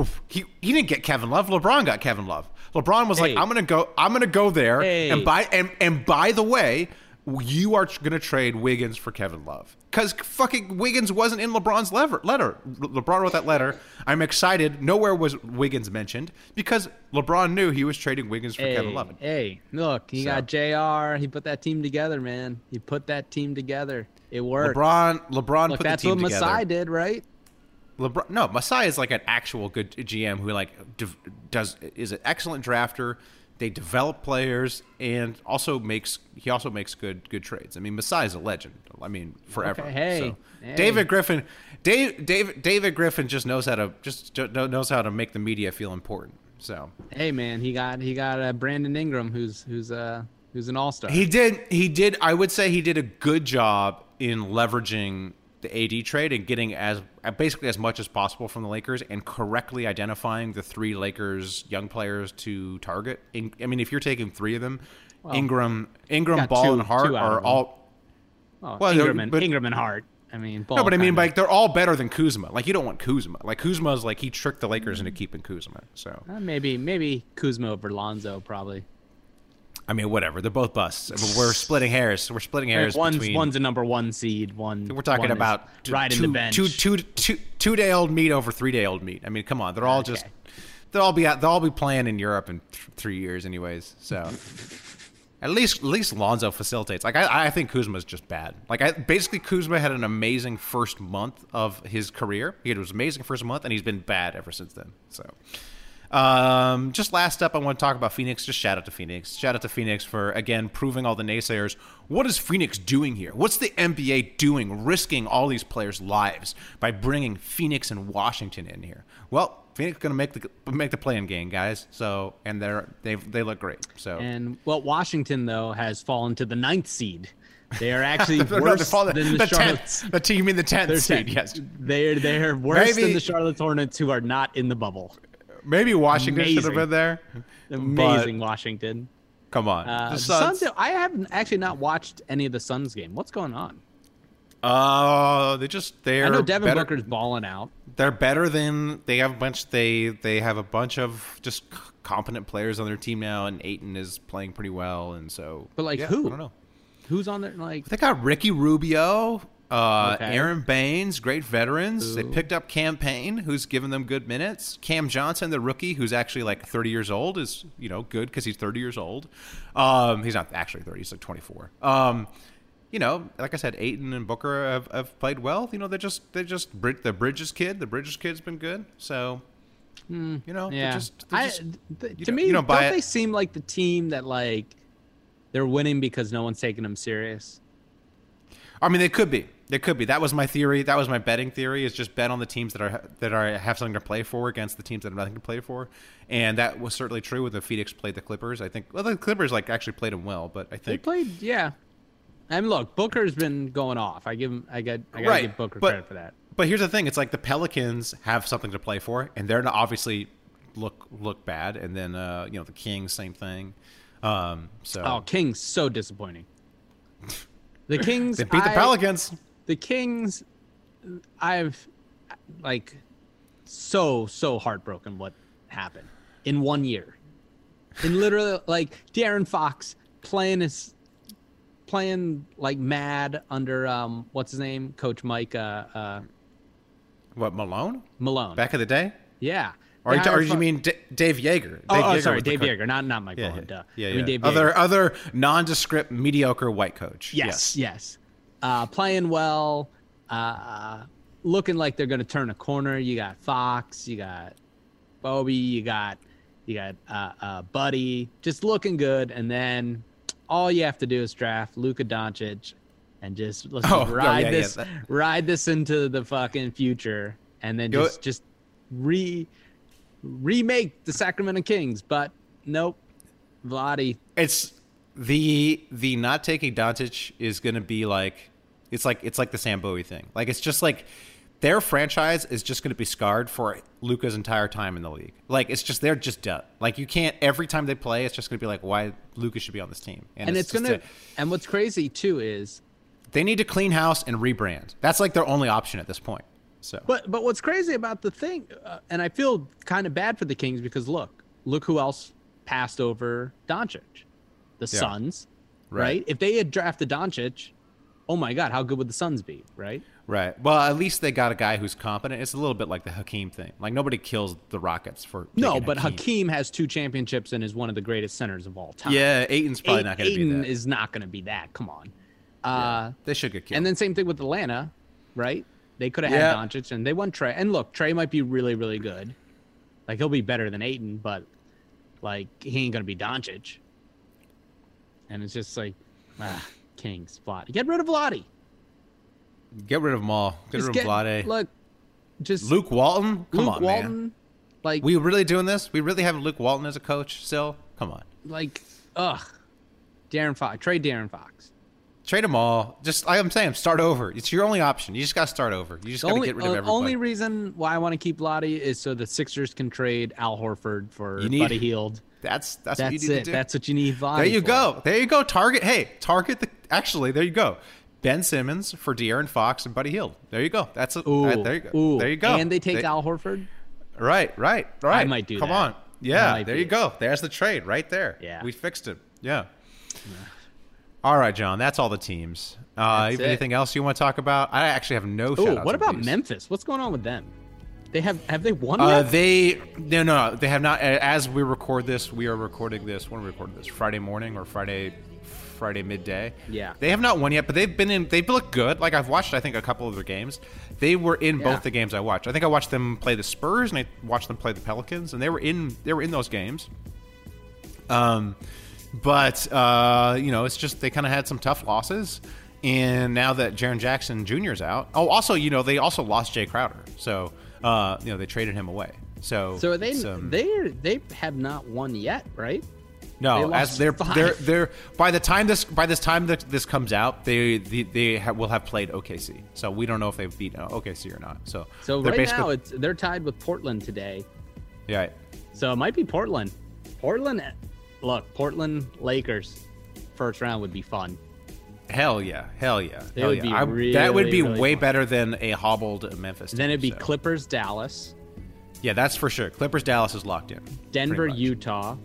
oof, he he didn't get Kevin Love. LeBron got Kevin Love. LeBron was Hey. like, I'm gonna go. I'm gonna go there. Hey. And by and and by the way, you are gonna trade Wiggins for Kevin Love because fucking Wiggins wasn't in LeBron's lever, letter. Le- LeBron wrote that letter. I'm excited. Nowhere was Wiggins mentioned because LeBron knew he was trading Wiggins for Hey, Kevin Love. hey, look, he So. got JR. He put that team together, man. He put that team together. It worked. LeBron, LeBron look, put that's the team what. Masai did, right? LeBron, no, Masai is like an actual good GM who like does is an excellent drafter. They develop players and also makes he also makes good good trades. I mean, Masai is a legend. I mean, forever. Okay, hey, So, hey. David Griffin, Dave, David, David Griffin just knows how to just knows how to make the media feel important. So Hey, man, he got he got uh, Brandon Ingram, who's who's uh who's an all star. he did he did I would say he did a good job in leveraging the AD trade and getting as basically as much as possible from the Lakers and correctly identifying the three Lakers young players to target. In, I mean, if you're taking three of them, Ingram, Ingram, Ball, two- and Hart are all. Oh, well, Ingram, and, but- Ingram and Hart. I mean, Ball No, but I mean, like they're all better than Kuzma. Like you don't want Kuzma. Like Kuzma's like he tricked the Lakers into keeping Kuzma. So Uh, maybe maybe Kuzma over Lonzo probably. I mean, whatever. They're both busts. We're splitting hairs. We're splitting hairs one's between. one's a number one seed. One We're talking one about t- riding two, the bench. two, two, two, two day old meat over three day old meat. I mean, come on, they're all just they'll all be out, they'll all be playing in Europe in th- three years, anyways. So at least at least Lonzo facilitates. Like I, I think Kuzma's just bad. Like I basically Kuzma had an amazing first month of his career. He had was amazing first month, and he's been bad ever since then. So. Um, just last up, I want to talk about Phoenix. Just shout out to Phoenix. Shout out to Phoenix for again proving all the naysayers. What is Phoenix doing here? What's the NBA doing, risking all these players' lives by bringing Phoenix and Washington in here? Well, Phoenix going to make the make the play-in game, guys. So, and they're they they look great. So, And well, Washington though has fallen to the ninth seed. They are actually No, no, worse than the the, tenth. Charlotte's. The team, mean the tenth seed? Yes. They're they're worse Maybe- than the Charlotte Hornets, who are not in the bubble. Maybe Washington should have been there. Amazing, Washington. Come on, Uh, the the Suns. Suns. I haven't actually not watched any of the Suns game. What's going on? Uh, they just they're I know Devin better, Booker's balling out. they're better than they have a bunch they they have a bunch of just competent players on their team now and Ayton is playing pretty well and so But, like, yeah, who? I don't know. Who's on there? Like They got Ricky Rubio, uh, Okay. Aron Baynes, great veterans. They picked up Cam Payne, who's given them good minutes. Cam Johnson, the rookie, who's actually like 30 years old, is you know good because he's 30 years old. Um, he's not actually 30; he's like 24. Um, you know, like I said, Ayton and Booker have, have played well. You know, they just they just Brid- the Bridges kid, the Bridges kid's been good. So, you know, they're yeah, just, they're I, th- to don't- me, you don't, don't they it. seem like the team that like they're winning because no one's taking them serious? I mean, they could be. They could be. That was my theory. That was my betting theory. Is just bet on the teams that are that are have something to play for against the teams that have nothing to play for, and that was certainly true when the Phoenix played the Clippers. I think. Well, the Clippers like actually played them well, but I think They played, yeah. I mean, look, Booker's been going off. I give him, I got, I gotta Right, give Booker but- credit for that. But here's the thing: it's like the Pelicans have something to play for, and they're not obviously look look bad, and then uh, you know the Kings, same thing. Um, so Oh, Kings so disappointing. The Kings they beat the I- Pelicans. The Kings, I've like so so heartbroken what happened in one year. In literally like De'Aaron Fox playing his playing like mad under um what's his name, Coach Mike uh, uh What Malone? Malone. Back of the day? yeah. Or, you, or you mean D- Dave Joerger? Oh, Dave oh, Joerger sorry, Dave coach. Joerger, not not Mike Yeah, Malone. yeah, duh. yeah, I mean Dave other Yeager. other nondescript, mediocre white coach. Yes, yes. Uh, playing well, uh, looking like they're going to turn a corner. You got Fox, you got Bobby, you got you got uh, uh, Buddy, just looking good. And then all you have to do is draft Luka Doncic, and just let's Oh, ride yeah, yeah, this that- ride this into the fucking future, and then just just re remake the Sacramento Kings. But nope, Vlade. It's the the not taking Doncic is going to be like it's like it's like the Sam Bowie thing. Like it's just like their franchise is just going to be scarred for Luka's entire time in the league. Like it's just they're just done. Like you can't every time they play, it's just going to be like why Luka should be on this team. And, it's, just gonna. and what's crazy too is they need to clean house and rebrand. That's like their only option at this point. So But but what's crazy about the thing, uh, and I feel kind of bad for the Kings because look, look who else passed over Doncic, the Yeah. Suns, right. Right. If they had drafted Doncic, oh my God, how good would the Suns be, right? Right. Well, at least they got a guy who's competent. It's a little bit like the Hakeem thing. Like nobody kills the Rockets for No, but Hakeem. has two championships and is one of the greatest centers of all time. Yeah, Ayton's probably Ai- not going to be that. Is not going to be that. Come on. Uh, they should get killed. And then same thing with Atlanta, right? They could have had Yeah. Doncic and they won Trae. And look, Trae might be really, really good. Like he'll be better than Ayton, but like he ain't gonna be Doncic. And it's just like, ah, Kings, Vlad. Get rid of Vlade. Get rid of them all. Get Just rid of Vlade. Look, just Luke Walton? Come Luke on, Walton. man. Like We really doing this? We really have Luke Walton as a coach still? Come on. like ugh. De'Aaron Fox. Trade De'Aaron Fox. Trade them all. Just like I'm saying, start over. It's your only option. You just got to start over. You just got to get rid of uh, The only reason why I want to keep Lottie is so the Sixers can trade Al Horford for need- Buddy Hield. that's that's, That's what you need it. to do. That's what you need. There you for. go. There you go. Target. Hey, target the. Actually, there you go. Ben Simmons for De'Aaron Fox and Buddy Hield. There you go. That's a, Ooh, that- there you go. ooh. There you go. And they take They- Al Horford. Right, right, right. I might do Come that. on. Yeah, there you it. go. There's the trade right there. Yeah. We fixed it. Yeah. All right, John. That's all the teams. Uh, That's it. anything else you want to talk about? I actually have no. Oh, what about these. Memphis? What's going on with them? They have have they won Uh, they no no they have not. As we record this, we are recording this. When we recording this? Friday morning or Friday Friday midday? Yeah. They have not won yet, but they've been in. They've looked good. Like I've watched, I think a couple of their games. They were in Yeah. both the games I watched. I think I watched them play the Spurs and I watched them play the Pelicans, and they were in. They were in those games. Um, but uh, you know, it's just they kind of had some tough losses. And now that Jaren Jackson Jr. is out, oh, also you know they also lost Jae Crowder, so uh, you know they traded him away. So so they um, they they have not won yet, right? They no, lost as they're they're they're by the time this by this time that this comes out, they they, they ha- will have played OKC. So we don't know if they've beaten OKC or not. So So they're right now it's they're tied with Portland today. yeah. So it might be Portland. Portland, look, Portland Lakers first round would be fun. Hell yeah, hell yeah, They hell would yeah. be I- that would be really way fun. better than a hobbled Memphis. Then it'd be so. Clippers Dallas, Yeah, that's for sure. Clippers Dallas is locked in. Denver. Utah.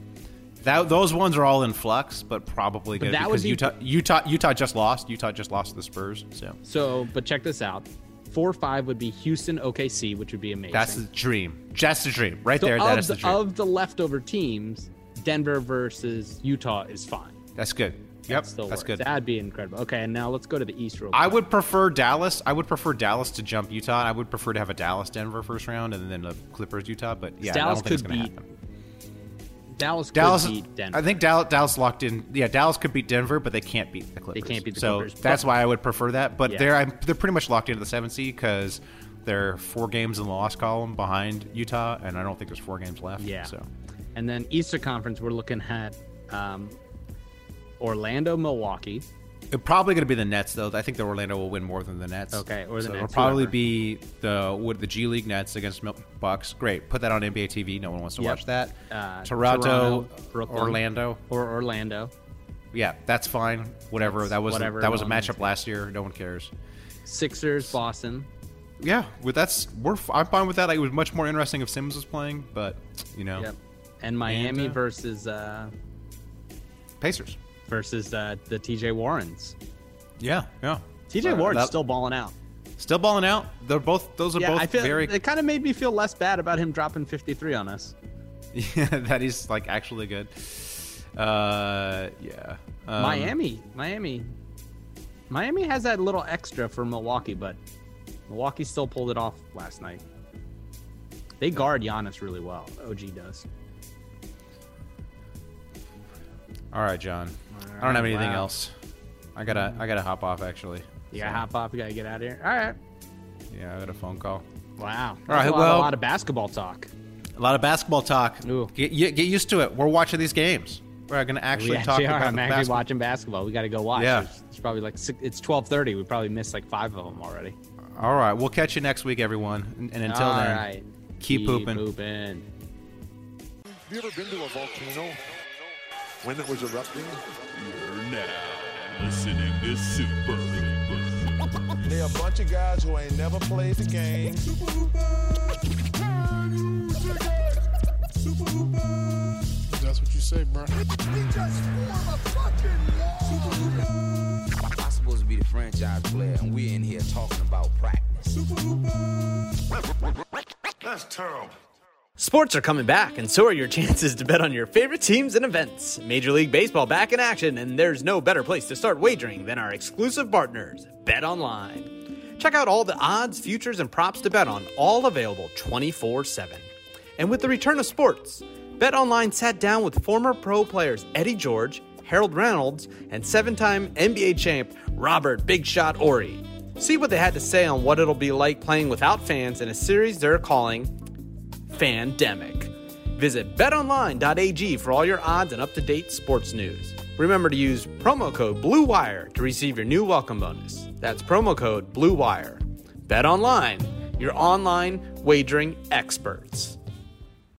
That those ones are all in flux, but probably good that because be- Utah Utah Utah just lost. Utah just lost to the Spurs. So So, but check this out. Four five would be Houston OKC, which would be amazing. that's the dream. Just the dream. Right so there. That is the, the dream. of the leftover teams, Denver versus Utah is fine. that's good. That Yep, still that's works. good. That'd be incredible. Okay, and now let's go to the East real quick. I would prefer Dallas. I would prefer Dallas to jump Utah. I would prefer to have a Dallas Denver first round and then the Clippers Utah. But yeah, Dallas I don't think it's could beat happen. Dallas could Dallas, beat Denver. I think Dallas, Dallas locked in. Yeah, Dallas could beat Denver, but they can't beat the Clippers. They can't beat the so Clippers, So that's why I would prefer that. But Yeah. they're I'm, they're pretty much locked into the seventh seed because they're four games in the loss column behind Utah, and I don't think there's four games left. Yeah. So And then Eastern Conference, we're looking at um, Orlando, Milwaukee. Probably going to be the Nets, though. I think the Orlando will win more than the Nets. Okay, or the so Nets, It'll probably whoever. be the would the G League Nets against Bucks. Great, put that on NBA TV. No one wants to Yep. watch that. Uh, Toronto, Toronto, Orlando. Or Orlando. Yeah, that's fine. Whatever. That's that was whatever that was a matchup last year. No one cares. Sixers, Boston. Yeah, with that's we're I'm fine with that. Like, it was much more interesting if Sims was playing, but you know, Yep. And Miami uh, versus uh, Pacers. Versus uh, the TJ Warrens. Yeah, yeah. TJ Uh, Warren's that- still balling out. Still balling out. They're both. Those are Yeah, both I feel very. it kind of made me feel less bad about him dropping 53 on us. Yeah, that he's like actually good. Uh, yeah. Um, Miami, Miami, Miami has that little extra for Milwaukee, but Milwaukee still pulled it off last night. They guard Giannis really well. OG does. All right, John. I don't have anything Wow. else. I gotta. I gotta hop off actually. You gotta hop off. You gotta get out of here. All right. Yeah, I got a phone call. Wow. All right, a lot, well- a lot of basketball talk. A lot of basketball talk. Ooh. Get, get get used to it. We're watching these games. We're gonna actually we talk are. about I'm actually basketball. watching basketball. We got to go watch. Yeah. It's, it's probably like six, it's 12:30. We probably missed like five of them already. All right, we'll catch you next week, everyone. And, and until All then, right. keep pooping. pooping. Have you ever been to a volcano when it was erupting? You're now listening to Super Hooper. They're a bunch of guys who ain't never played the game. Super. Can you, Super? That's what you say, bro. I'm supposed to be the franchise player, and we're in here talking about practice. That's terrible. Sports are coming back, and so are your chances to bet on your favorite teams and events. Major League Baseball back in action, and there's no better place to start wagering than our exclusive partners, Bet Online. Check out all the odds, futures, and props to bet on, all available 24 7. And with the return of sports, Bet Online sat down with former pro players Eddie George, Harold Reynolds, and seven time NBA champ Robert Big Shot Horry. See what they had to say on what it'll be like playing without fans in a series they're calling Fandemic. Visit betonline.ag for all your odds and up to date sports news. Remember to use promo code BLUEWIRE to receive your new welcome bonus. That's promo code BLUEWIRE. Bet Online, your online wagering experts.